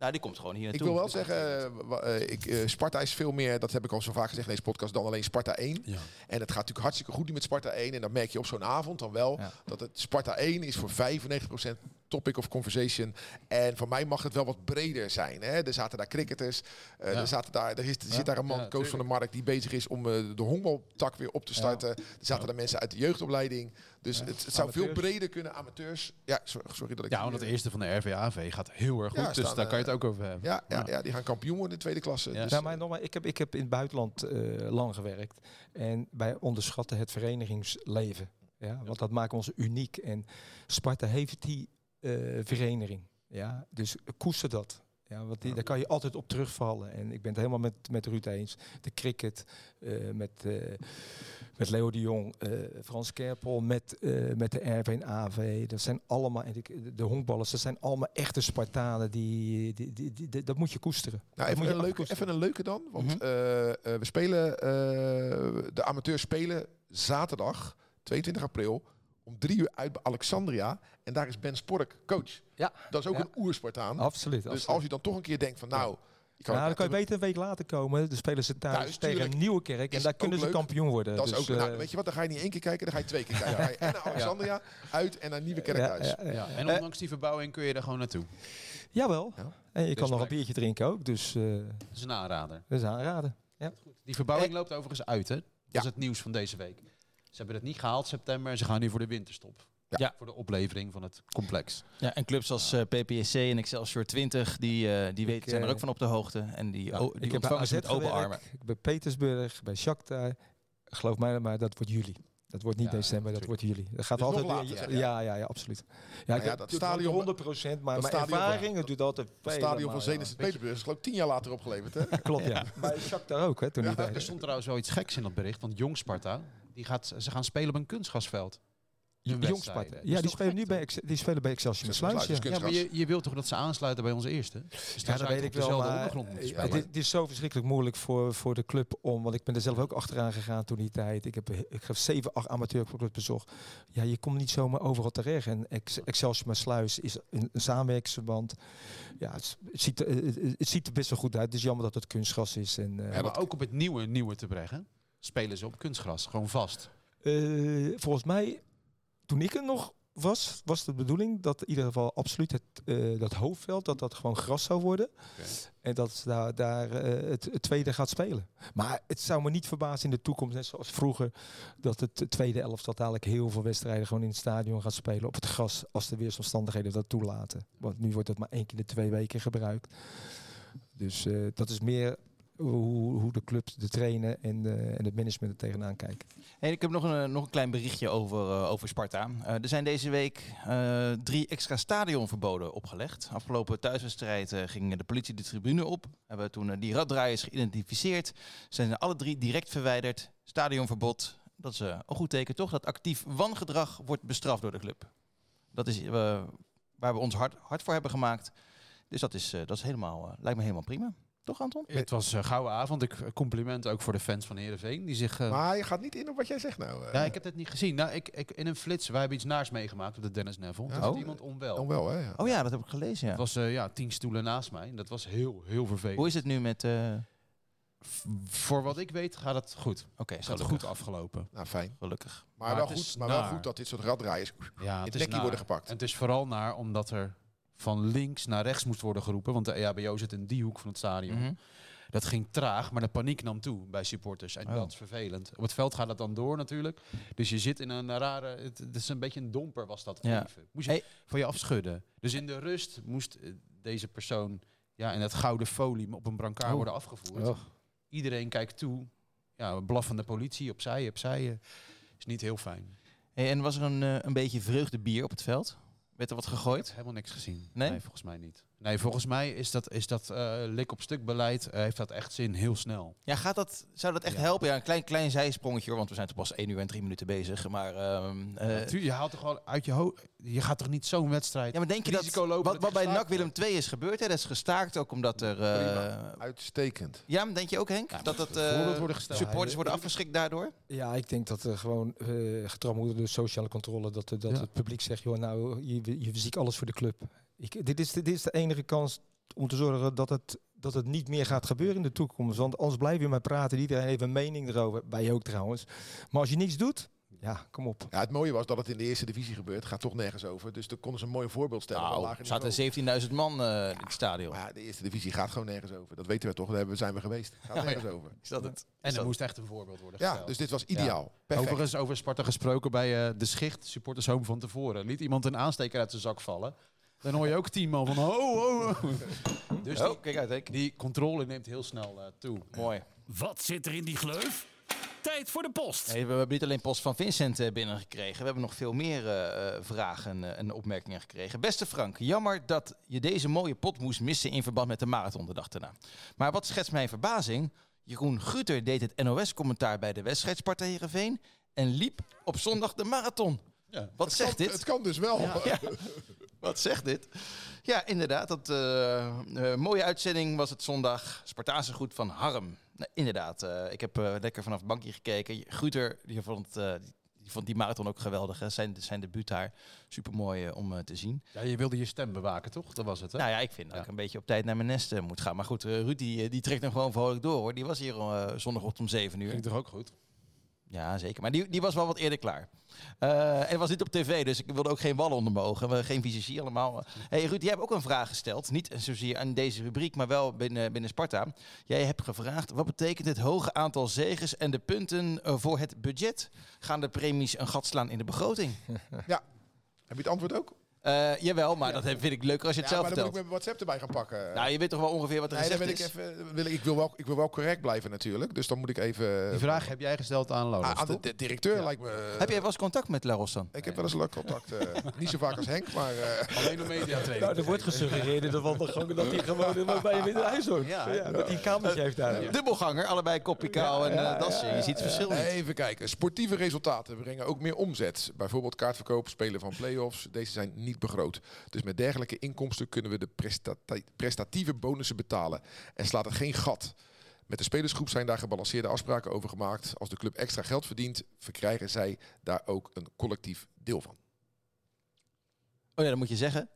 Nou, die komt gewoon hier Ik naartoe. wil wel zeggen, eh, ik, eh, Sparta is veel meer, dat heb ik al zo vaak gezegd in deze podcast, dan alleen Sparta 1. Ja. En het gaat natuurlijk hartstikke goed nu met Sparta 1. En dan merk je op zo'n avond dan wel Ja. dat het Sparta 1 is voor 95% topic of conversation. En voor mij mag het wel wat breder zijn. Hè? Er zaten daar cricketers. eh, Ja. er, zaten daar, er, is, er Ja. zit daar een man, Ja, Koos van tuurlijk. Markt, die bezig is om de honkbaltak weer op te starten. Er zaten daar mensen uit de jeugdopleiding. Dus het, het zou veel breder kunnen. Amateurs. Ja, sorry, sorry dat ik... Ja, want het eh, eerste van de RVAV gaat heel erg goed. Ja, dus staan, daar kan je het eh, ook over hebben. ja, ja, ja, die gaan kampioen worden in de tweede klasse. Ja. Dus, Ja, maar nogmaals, ik heb, ik heb in het buitenland eh, lang gewerkt. En wij onderschatten het verenigingsleven. Ja, want dat maakt ons uniek. En Sparta heeft die eh, vereniging. Ja, dus koester dat. Ja, want die, daar kan je altijd op terugvallen. En ik ben het helemaal met, met Ruud eens. De cricket, eh, met, eh, met Leo de Jong, eh, Frans Kerpel, met, eh, met de RV en AV. Dat zijn allemaal, en de, de honkballers, dat zijn allemaal echte Spartanen. Die, die, die, die- die- dat moet je koesteren. Nou, even je een, leuke, even een leuke dan. Want Mhm. eh, we spelen, de amateurs spelen zaterdag 22 april om drie uur uit bij Alexandria. En daar is Ben Spork coach. Ja. Dat is ook Ja. een oerspartaan. Absoluut. dus absoluut. als je dan toch een keer denkt van nou... Nou, dan kan je beter een week later komen. Dan spelen ze thuis, Thuis, tegen tuurlijk. Nieuwekerk. En daar kunnen ze leuk. kampioen worden. Dat is Dus, ook, nou, eh, weet je wat, dan ga je niet één keer kijken, dan ga je twee keer kijken. Dan ga je en naar Alexandria uit en naar Nieuwekerk ja, thuis. ja, ja. Ja, en Eh, ondanks die verbouwing kun je er gewoon naartoe. Jawel. Ja. En je kan nog een biertje drinken ook. Dus eh Dat is een aanrader. dat is aanraden. Die verbouwing loopt overigens uit, hè? Dat Ja. is het nieuws van deze week. Ze hebben het niet gehaald september en ze gaan nu voor de winterstop. Ja. Voor de oplevering van het complex. Ja, en clubs als eh, PPSC en Excelsior 20, die, eh, die weten, zijn er eh, ook van op de hoogte. En die, Ja, o- die ik heb bij ontvangen AZ ze met open armen. ik bij Petersburg, bij Shakhtar. Geloof mij maar, dat wordt juli. Dat wordt niet Ja, december, dat wordt juli. Dat gaat Dus nog altijd later, weer- zeg ja, ja, ja, ja, absoluut. Ja, ik ja, heb- dat stadion- 100 procent, maar mijn ervaring, het duurt altijd Het stadion van Zenit ja. Sint-Petersburg is geloof ik tien jaar later opgeleverd. Hè? Klopt, ja. Bij Shakhtar ook, hè, toen. Er stond trouwens wel iets geks in dat bericht. Want Jong Sparta, die gaat, ze gaan spelen op een kunstgrasveld. Dat Ja, die spelen nu bij, die spelen bij Excelsior Sluis. Ja. dus Ja, maar je, je wilt toch dat ze aansluiten bij onze eerste? Dus Ja, dan dat zou weet ik wel, maar eh, het, is- het is zo verschrikkelijk moeilijk voor, voor de club om, want ik ben er zelf ook achteraan gegaan toen die tijd. Ik heb, ik heb zeven, acht amateurclubs bezocht. Ja, je komt niet zomaar overal terecht. En Ex- Excelsior met Sluis is een, een samenwerksverband. Ja, het, het ziet, er- het, het ziet er best wel goed uit. Het is jammer dat het kunstgras is. En, eh, Ja, maar ook op het nieuwe, nieuwe te brengen. Spelen ze op kunstgras, gewoon vast. Eh, volgens mij, toen ik er nog was, was de bedoeling dat in ieder geval absoluut het, eh, dat hoofdveld, dat dat gewoon gras zou worden. En dat daar, daar eh, het, het tweede gaat spelen. Maar het zou me niet verbazen in de toekomst, net zoals vroeger, dat het tweede elftal dadelijk heel veel wedstrijden gewoon in het stadion gaat spelen op het gras, als de weersomstandigheden dat toelaten. Want nu wordt dat maar één keer in de twee weken gebruikt. Dus eh, dat is meer hoe, hoe de clubs, de trainen en, en het management er tegenaan kijken. Ik heb nog een, nog een klein berichtje over, eh, over Sparta. Eh, er zijn deze week eh, drie extra stadionverboden opgelegd. Afgelopen thuiswedstrijd ging de politie de tribune op. Hebben toen die raddraaiers geïdentificeerd. Zijn alle drie direct verwijderd. Stadionverbod. Dat is een goed teken toch? Dat actief wangedrag wordt bestraft door de club. Dat is waar we ons hard, hard voor hebben gemaakt. Dus dat, is, dat is helemaal, lijkt me helemaal prima. Toch Anton? Het was een gouden avond. Ik compliment ook voor de fans van Heerenveen. Die zich... eh, Maar je gaat niet in op wat jij zegt nou. eh. ja, ik heb het niet gezien. Nou, ik, ik, in een flits, wij hebben iets naars meegemaakt op de Dennis Neville. Ja. Toen Oh. iemand onwel. Dan wel, hè? Ja. Oh ja, dat heb ik gelezen. Ja. Het was eh, ja, tien stoelen naast mij. En dat was heel, heel vervelend. Hoe is het nu met... eh, Voor wat ik weet gaat het goed. Oké, Is het gelukkig. goed afgelopen. Nou, fijn. Gelukkig. Maar, Maar wel, het goed, maar wel naar. goed dat dit soort raddraaiers Ja, in het het is naar. worden gepakt. En het is vooral naar omdat er van links naar rechts moest worden geroepen. Want de EHBO zit in die hoek van het stadion. Mhm. Dat ging traag, maar de paniek nam toe bij supporters. En Oh. dat is vervelend. Op het veld gaat het dan door natuurlijk. Dus je zit in een rare... Het, het is een beetje een domper was dat Ja. even. Moest je Hey. van je afschudden. Dus in de rust moest eh, deze persoon... Ja, in het gouden folie op een brancard Oh. worden afgevoerd. Oh. Iedereen kijkt toe. Ja, blaffende politie, opzij, opzij. Is niet heel fijn. Hey, en was er een, eh, een beetje vreugdebier op het veld? Werd er wat gegooid? helemaal niks gezien. Nee? Nee, volgens mij niet. Nee, volgens mij is dat, is dat eh, lik op stuk beleid, eh, heeft dat echt zin heel snel. Ja, gaat dat, zou dat echt helpen? Ja, een klein, klein zijsprongetje hoor, want we zijn toch pas 1 uur en 3 minuten bezig. Maar, ehm, eh, Natuurlijk, je haalt toch gewoon uit je hoofd. Je gaat toch niet zo'n wedstrijd. ja, maar denk je dat, risico lopen wat, dat wat bij NAC Willem 2 is gebeurd, hè, dat is gestaakt ook omdat er... eh. Uitstekend. ja, maar denk je ook Henk? dat dat eh, worden supporters worden afgeschrikt daardoor? Ja, ik denk dat er gewoon moet worden door sociale controle. Dat, dat Ja. het publiek zegt, joh, nou, je, je ziet alles voor de club. Ik, dit, is, de- dit is de enige kans om te zorgen dat het, dat het niet meer gaat gebeuren in de toekomst. Want anders blijven we maar praten. Iedereen heeft een mening erover. Wij ook trouwens. Maar als je niets doet, ja, kom op. Ja, het mooie was dat het in de eerste divisie gebeurt. Gaat toch nergens over. Dus daar konden ze een mooi voorbeeld stellen. Nou, er zaten niveau. 17.000 man eh, in het stadion. Maar ja, de eerste divisie gaat gewoon nergens over. Dat weten we toch. Daar zijn we geweest. Gaat nergens over. Is dat het? En er moest echt een voorbeeld worden Ja, gesteld. dus dit was ideaal. Overigens over Sparta gesproken bij eh, de Schicht, supporters home van tevoren. Liet iemand een aansteker uit zijn zak vallen. Dan hoor je ook tien man van ho, ho, ho. Dus die, Oh, kijk uit, die controle neemt heel snel eh, toe. Mooi. Wat zit er in die gleuf? Tijd voor de post. We hebben niet alleen post van Vincent eh, binnengekregen. We hebben nog veel meer eh, vragen eh, en opmerkingen gekregen. Beste Frank, jammer dat je deze mooie pot moest missen in verband met de marathon de dag daarna. Maar wat schetst mijn verbazing? Jeroen Guter deed het NOS-commentaar bij de wedstrijd Sparta Heerenveen en liep op zondag de marathon. Ja. Wat zegt dit? Het kan dus wel. Ja. Wat zegt dit? Ja, inderdaad. Dat, eh, eh, mooie uitzending was het zondag. Spartaanse goed van Harm. Nou, inderdaad. eh, ik heb lekker vanaf het bankje gekeken. Guter die vond, die vond die marathon ook geweldig. Hè. Zijn, zijn debuut daar. Super mooi om te zien. Ja, je wilde je stem bewaken, toch? Dat was het, hè? Nou ja, ik vind dat ik een beetje op tijd naar mijn nest moet gaan. Maar goed, Ruud die, die trekt hem gewoon vrolijk door. Hoor. Die was hier zondagochtend om 7 uur. Ging toch ook goed? Ja, zeker. Maar die, die was wel wat eerder klaar. Eh, en was niet op tv, dus ik wilde ook geen wallen onder mijn ogen. We- Geen visagie allemaal. hey Ruud, jij hebt ook een vraag gesteld. Niet zozeer aan deze rubriek, maar wel binnen, binnen Sparta. Jij hebt gevraagd, wat betekent het hoge aantal zegens en de punten eh, voor het budget? Gaan de premies een gat slaan in de begroting? Heb je het antwoord ook? Eh, jawel, maar dat vind ik leuker als je het ja, zelf maar dan moet vertelt. ik mijn WhatsApp erbij gaan pakken. Nou, je weet toch wel ongeveer wat er nee, gezegd wil ik is? even. Wil ik, ik, wil wel, ik wil wel correct blijven natuurlijk. Dus dan moet ik even. Die vraag heb jij gesteld aan Lola. Ah, aan de, de directeur lijkt me. Heb jij wel eens contact met Laros dan? Ik heb wel eens leuk contact. eh, niet zo vaak als Henk, maar. eh, Alleen op media Nou, er wordt gesuggereerd dat, dat hij gewoon bij hem in huis hoort. Ja. dat hij een kamertje heeft daar. Dubbelganger, allebei kopje kou en eh, soort. Je ziet het verschil niet. Even kijken. Sportieve resultaten brengen ook meer omzet. Bijvoorbeeld kaartverkoop, spelen van play-offs. Deze zijn niet begroot. Dus met dergelijke inkomsten kunnen we de prestati- prestatieve bonussen betalen. En slaat het geen gat. Met de spelersgroep zijn daar gebalanceerde afspraken over gemaakt. Als de club extra geld verdient, verkrijgen zij daar ook een collectief deel van. Oh ja, dan moet je zeggen,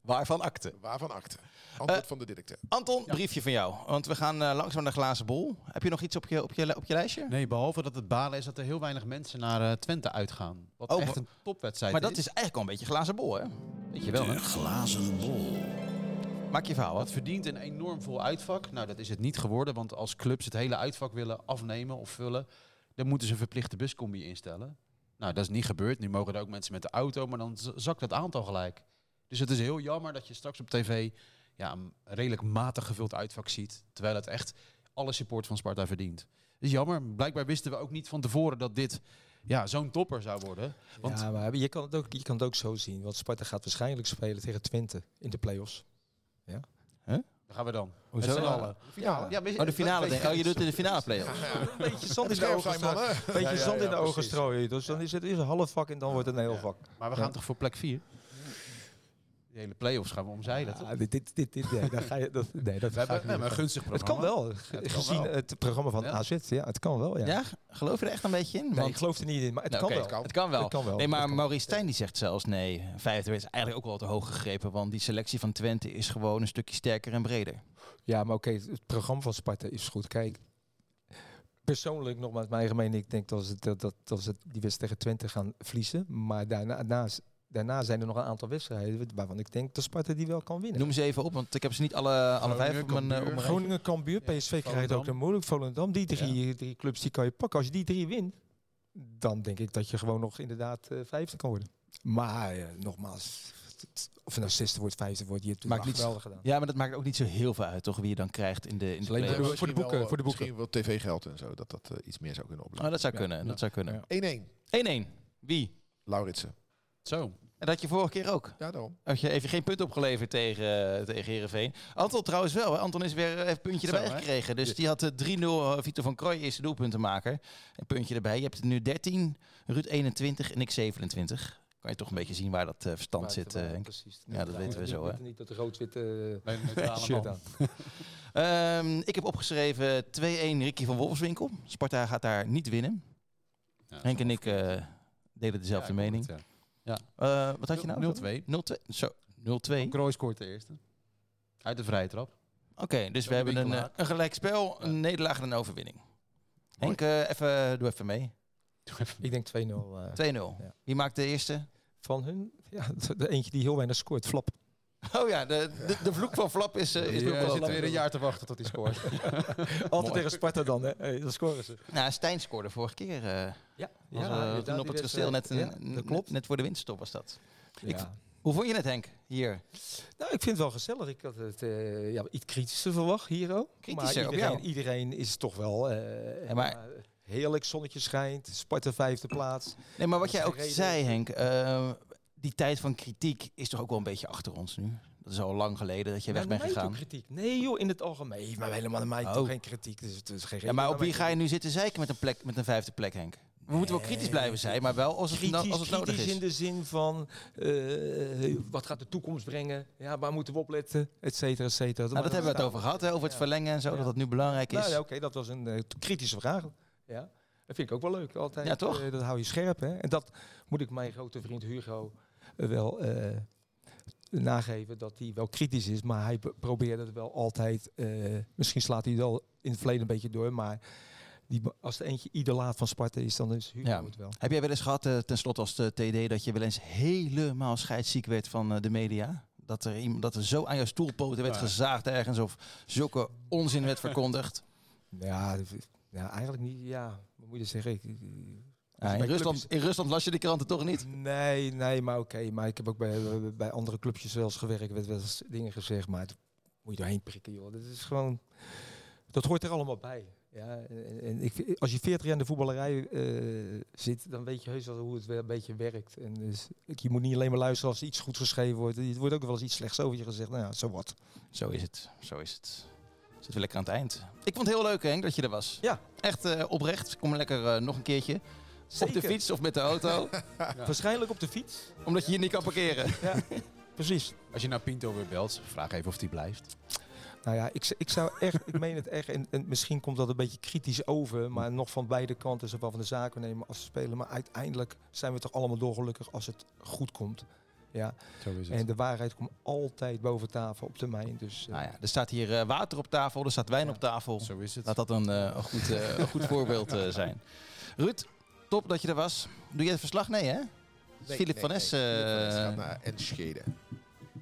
waarvan akte? Waarvan akte? Antwoord Eh, van de directeur. Anton, briefje van jou. Want we gaan eh, langzaam naar de glazen bol. Heb je nog iets op je, op je, op je lijstje? Nee, behalve dat het balen is dat er heel weinig mensen naar eh, Twente uitgaan. Wat Oh, echt maar- een topwedstrijd Maar dat is eigenlijk al een beetje glazen bol, hè? Weet je wel, hè? De glazen bol. Maak je verhaal wat. verdient een enorm vol uitvak. Nou, dat is het niet geworden, want als clubs het hele uitvak willen afnemen of vullen, dan moeten ze een verplichte buscombi instellen. Nou, dat is niet gebeurd. Nu mogen er ook mensen met de auto, maar dan zakt het aantal gelijk. Dus het is heel jammer dat je straks op tv ja, een redelijk matig gevuld uitvak ziet, terwijl het echt alle support van Sparta verdient. Dat is jammer. Blijkbaar wisten we ook niet van tevoren dat dit ja, zo'n topper zou worden. Want Ja, maar je kan, het ook, je kan het ook zo zien. Want Sparta gaat waarschijnlijk spelen tegen Twente in de play-offs. daar gaan we dan. Hoezo? Allen. Ja, Ja, je- Oh, de finale. denk- Oh, je doet in de finale play Een beetje zand in de ogen strooien. Een beetje Ja, ja, zand in ja, de ogen strooien. Dus dan is het eerst een half vak en dan wordt het een heel vak. Maar we gaan toch voor plek 4? De hele play-offs gaan we omzeilen? Ah, dit, dit, dit, dit, nee, dan ga je, dat, nee, dat We hebben, we hebben een gunstig Het programma. kan wel, gezien wel. het programma van Ja. AZ. Ja, het kan wel, ja. Ja, geloof je er echt een beetje in? Nee, ik geloof er niet in, maar het Nou, kan wel. Het kan wel. Het kan wel. Nee, maar Het. Maurice Stijn die zegt zelfs nee. Vijfde is eigenlijk ook wel te hoog gegrepen. Want die selectie van Twente is gewoon een stukje sterker en breder. Ja, maar oké, het programma van Sparta is goed. Kijk, persoonlijk, nogmaals mijn eigen mening, ik denk dat ze, dat, dat, dat ze die wedstrijd tegen Twente gaan verliezen. Maar daarna, daarna, daarna zijn er nog een aantal wedstrijden waarvan ik denk dat Sparta die wel kan winnen. Noem ze even op, want ik heb ze niet alle, alle vijf op mijn, op mijn rijtje. Groningen, Cambuur, PSV krijgt ook een moeilijk. Volendam, die drie, drie clubs die kan je pakken. Als je die drie wint, dan denk ik dat je gewoon nog inderdaad eh, vijfde kan worden. Maar eh, nogmaals, of nou zesde wordt, vijfde wordt, je hebt het Maakt wel niet- geweldig gedaan. Ja, maar dat maakt ook niet zo heel veel uit, toch? Wie je dan krijgt in de, in de voor de- boeken, wel, voor de boeken. Misschien wel tv-geld en zo, dat dat eh, iets meer zou kunnen Oh, opleveren. dat zou Ja, kunnen, ja. dat zou kunnen. Ja. 1-1, 1-1. Wie? Lauritsen. Zo. En dat je vorige keer ook. Ja, daarom. Had je even geen punt opgeleverd tegen, uh, tegen Heerenveen. Anton trouwens wel. Hè? Anton is weer even een puntje Zo, erbij hè? gekregen. Dus die had uh, 3-0 uh, Vito van Krooi eerste doelpuntenmaker. Een puntje erbij. Je hebt er nu 13, Ruud 21 en ik 27. Kan je toch een beetje zien waar dat uh, verstand zit, uh. Precies. Ja, dat weten we zo, hè. Niet dat rood-witte Nee, uh, neutrale man. Um, ik heb opgeschreven 2-1 Ricky van Wolfswinkel. Sparta gaat daar niet winnen. Ja, Henk en ik uh, delen dezelfde Ja, mening. het, ja. Uh, wat had je nou? 0-2. 0-2. Zo, 0-2. Krooi scoort de eerste. Uit de vrije trap. Oké, okay, dus Zo we hebben een, uh, een gelijk spel, Ja. een nederlaag en een overwinning. Henk, uh, even, doe even mee. Ik denk 2-0. Uh, 2-0. Wie maakt de eerste? Van hun? Ja, de eentje die heel weinig scoort, Flap. Oh ja, de, de, de vloek van Flap is, uh, is Je ook wel zit weer een jaar te wachten tot hij scoort. Altijd tegen Sparta dan, hè? Hey, dan scoren ze. Nou, Stijn scoorde vorige keer. Uh, ja, was, uh, toen op het kasteel net, ja, dat klopt. net voor de winststop was dat. Ja. Ik, hoe vond je het, Henk, hier? Nou, ik vind het wel gezellig. Ik had het uh, ja, iets kritischer verwacht hier ook. Kritischer, maar iedereen, iedereen is toch wel... Uh, ja, maar, heerlijk, zonnetje schijnt, Sparta vijfde plaats. Nee, maar wat jij ook zei, Henk... Die tijd van kritiek is toch ook wel een beetje achter ons nu? Dat is al lang geleden dat je weg ja, bent gegaan. kritiek. Nee joh, in het algemeen. Maar helemaal naar mij oh. toch geen kritiek. Dus het is geen ja, maar op wie ga je nu zitten zeiken met een, plek, met een vijfde plek, Henk? We moeten wel kritisch blijven zijn, maar wel als het, kritisch, als het nodig is. in de zin van, uh, wat gaat de toekomst brengen? Ja, waar moeten we op letten? Et cetera, et cetera. Nou, dat hebben we het over gehad, hè, over het ja. verlengen en zo, ja. dat dat nu belangrijk is. Nou, ja, Oké, okay, dat was een uh, kritische vraag. Ja. Dat vind ik ook wel leuk, altijd. Ja, toch? Uh, dat hou je scherp, hè. En dat moet ik mijn grote vriend Hugo wel uh, nageven dat hij wel kritisch is, maar hij probeert het wel altijd. Uh, misschien slaat hij wel in het verleden een beetje door, maar die, als er eentje idolaat van Sparta is, dan is Hugo ja. het wel. Heb jij wel eens gehad, uh, tenslotte als de TD, dat je wel eens helemaal scheidsziek werd van uh, de media? Dat er, iemand, dat er zo aan jouw stoelpoten werd ja. gezaagd ergens of zulke onzin werd verkondigd? Ja, ja, eigenlijk niet. Ja, wat moet je zeggen? Ik, ja, in, Rusland, in Rusland las je de kranten toch niet? Nee, nee, maar oké. Okay, maar ik heb ook bij, bij andere clubjes wel eens gewerkt. werd wel eens dingen gezegd, maar het moet je doorheen prikken, joh. Dat is gewoon... Dat hoort er allemaal bij. Ja, en, en ik, als je 40 jaar in de voetballerij uh, zit, dan weet je heus wel hoe het een beetje werkt. En dus, je moet niet alleen maar luisteren als er iets goed geschreven wordt. Er wordt ook wel eens iets slechts over je gezegd. Nou ja, zo wat. Zo is het. Zo is het. Zit weer lekker aan het eind. Ik vond het heel leuk, Henk, dat je er was. Ja. Echt uh, oprecht. Kom lekker uh, nog een keertje. Zeker. Op de fiets of met de auto? ja. Waarschijnlijk op de fiets. Omdat je hier niet kan parkeren. ja, precies. Als je naar Pinto weer belt, vraag even of die blijft. Nou ja, ik, ik zou echt, ik meen het echt, en, en, misschien komt dat een beetje kritisch over, maar nog van beide kanten, zowel van de zaken nemen als spelen. Maar uiteindelijk zijn we toch allemaal dolgelukkig als het goed komt. Ja. Zo is het. En de waarheid komt altijd boven tafel op termijn. Dus, uh. nou ja, er staat hier uh, water op tafel, er staat wijn ja. op tafel. Zo is het. Laat dat een, uh, een goed, een goed voorbeeld zijn. Ruud, top dat je er was. Doe je het verslag? Nee, hè? Nee, Filip nee, van Es. Nee. Nee. gaat naar Enschede.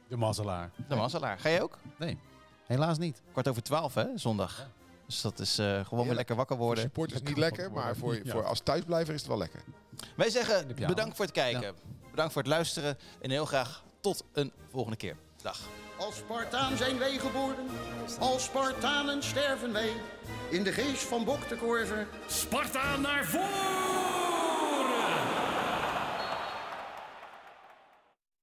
De mazzelaar. De mazzelaar. Ga je ook? Nee, helaas niet. Kwart over twaalf, hè? Zondag. Ja. Dus dat is uh, gewoon weer lekker wakker worden. Voor supporters niet lekker, maar voor, ja. voor als thuisblijver is het wel lekker. Wij zeggen bedankt voor het kijken. Ja. Bedankt voor het luisteren. En heel graag tot een volgende keer. Dag. Als Spartaan zijn wij geboren. Als Spartanen sterven wij. In de geest van Bok de Korver. Sparta naar voren!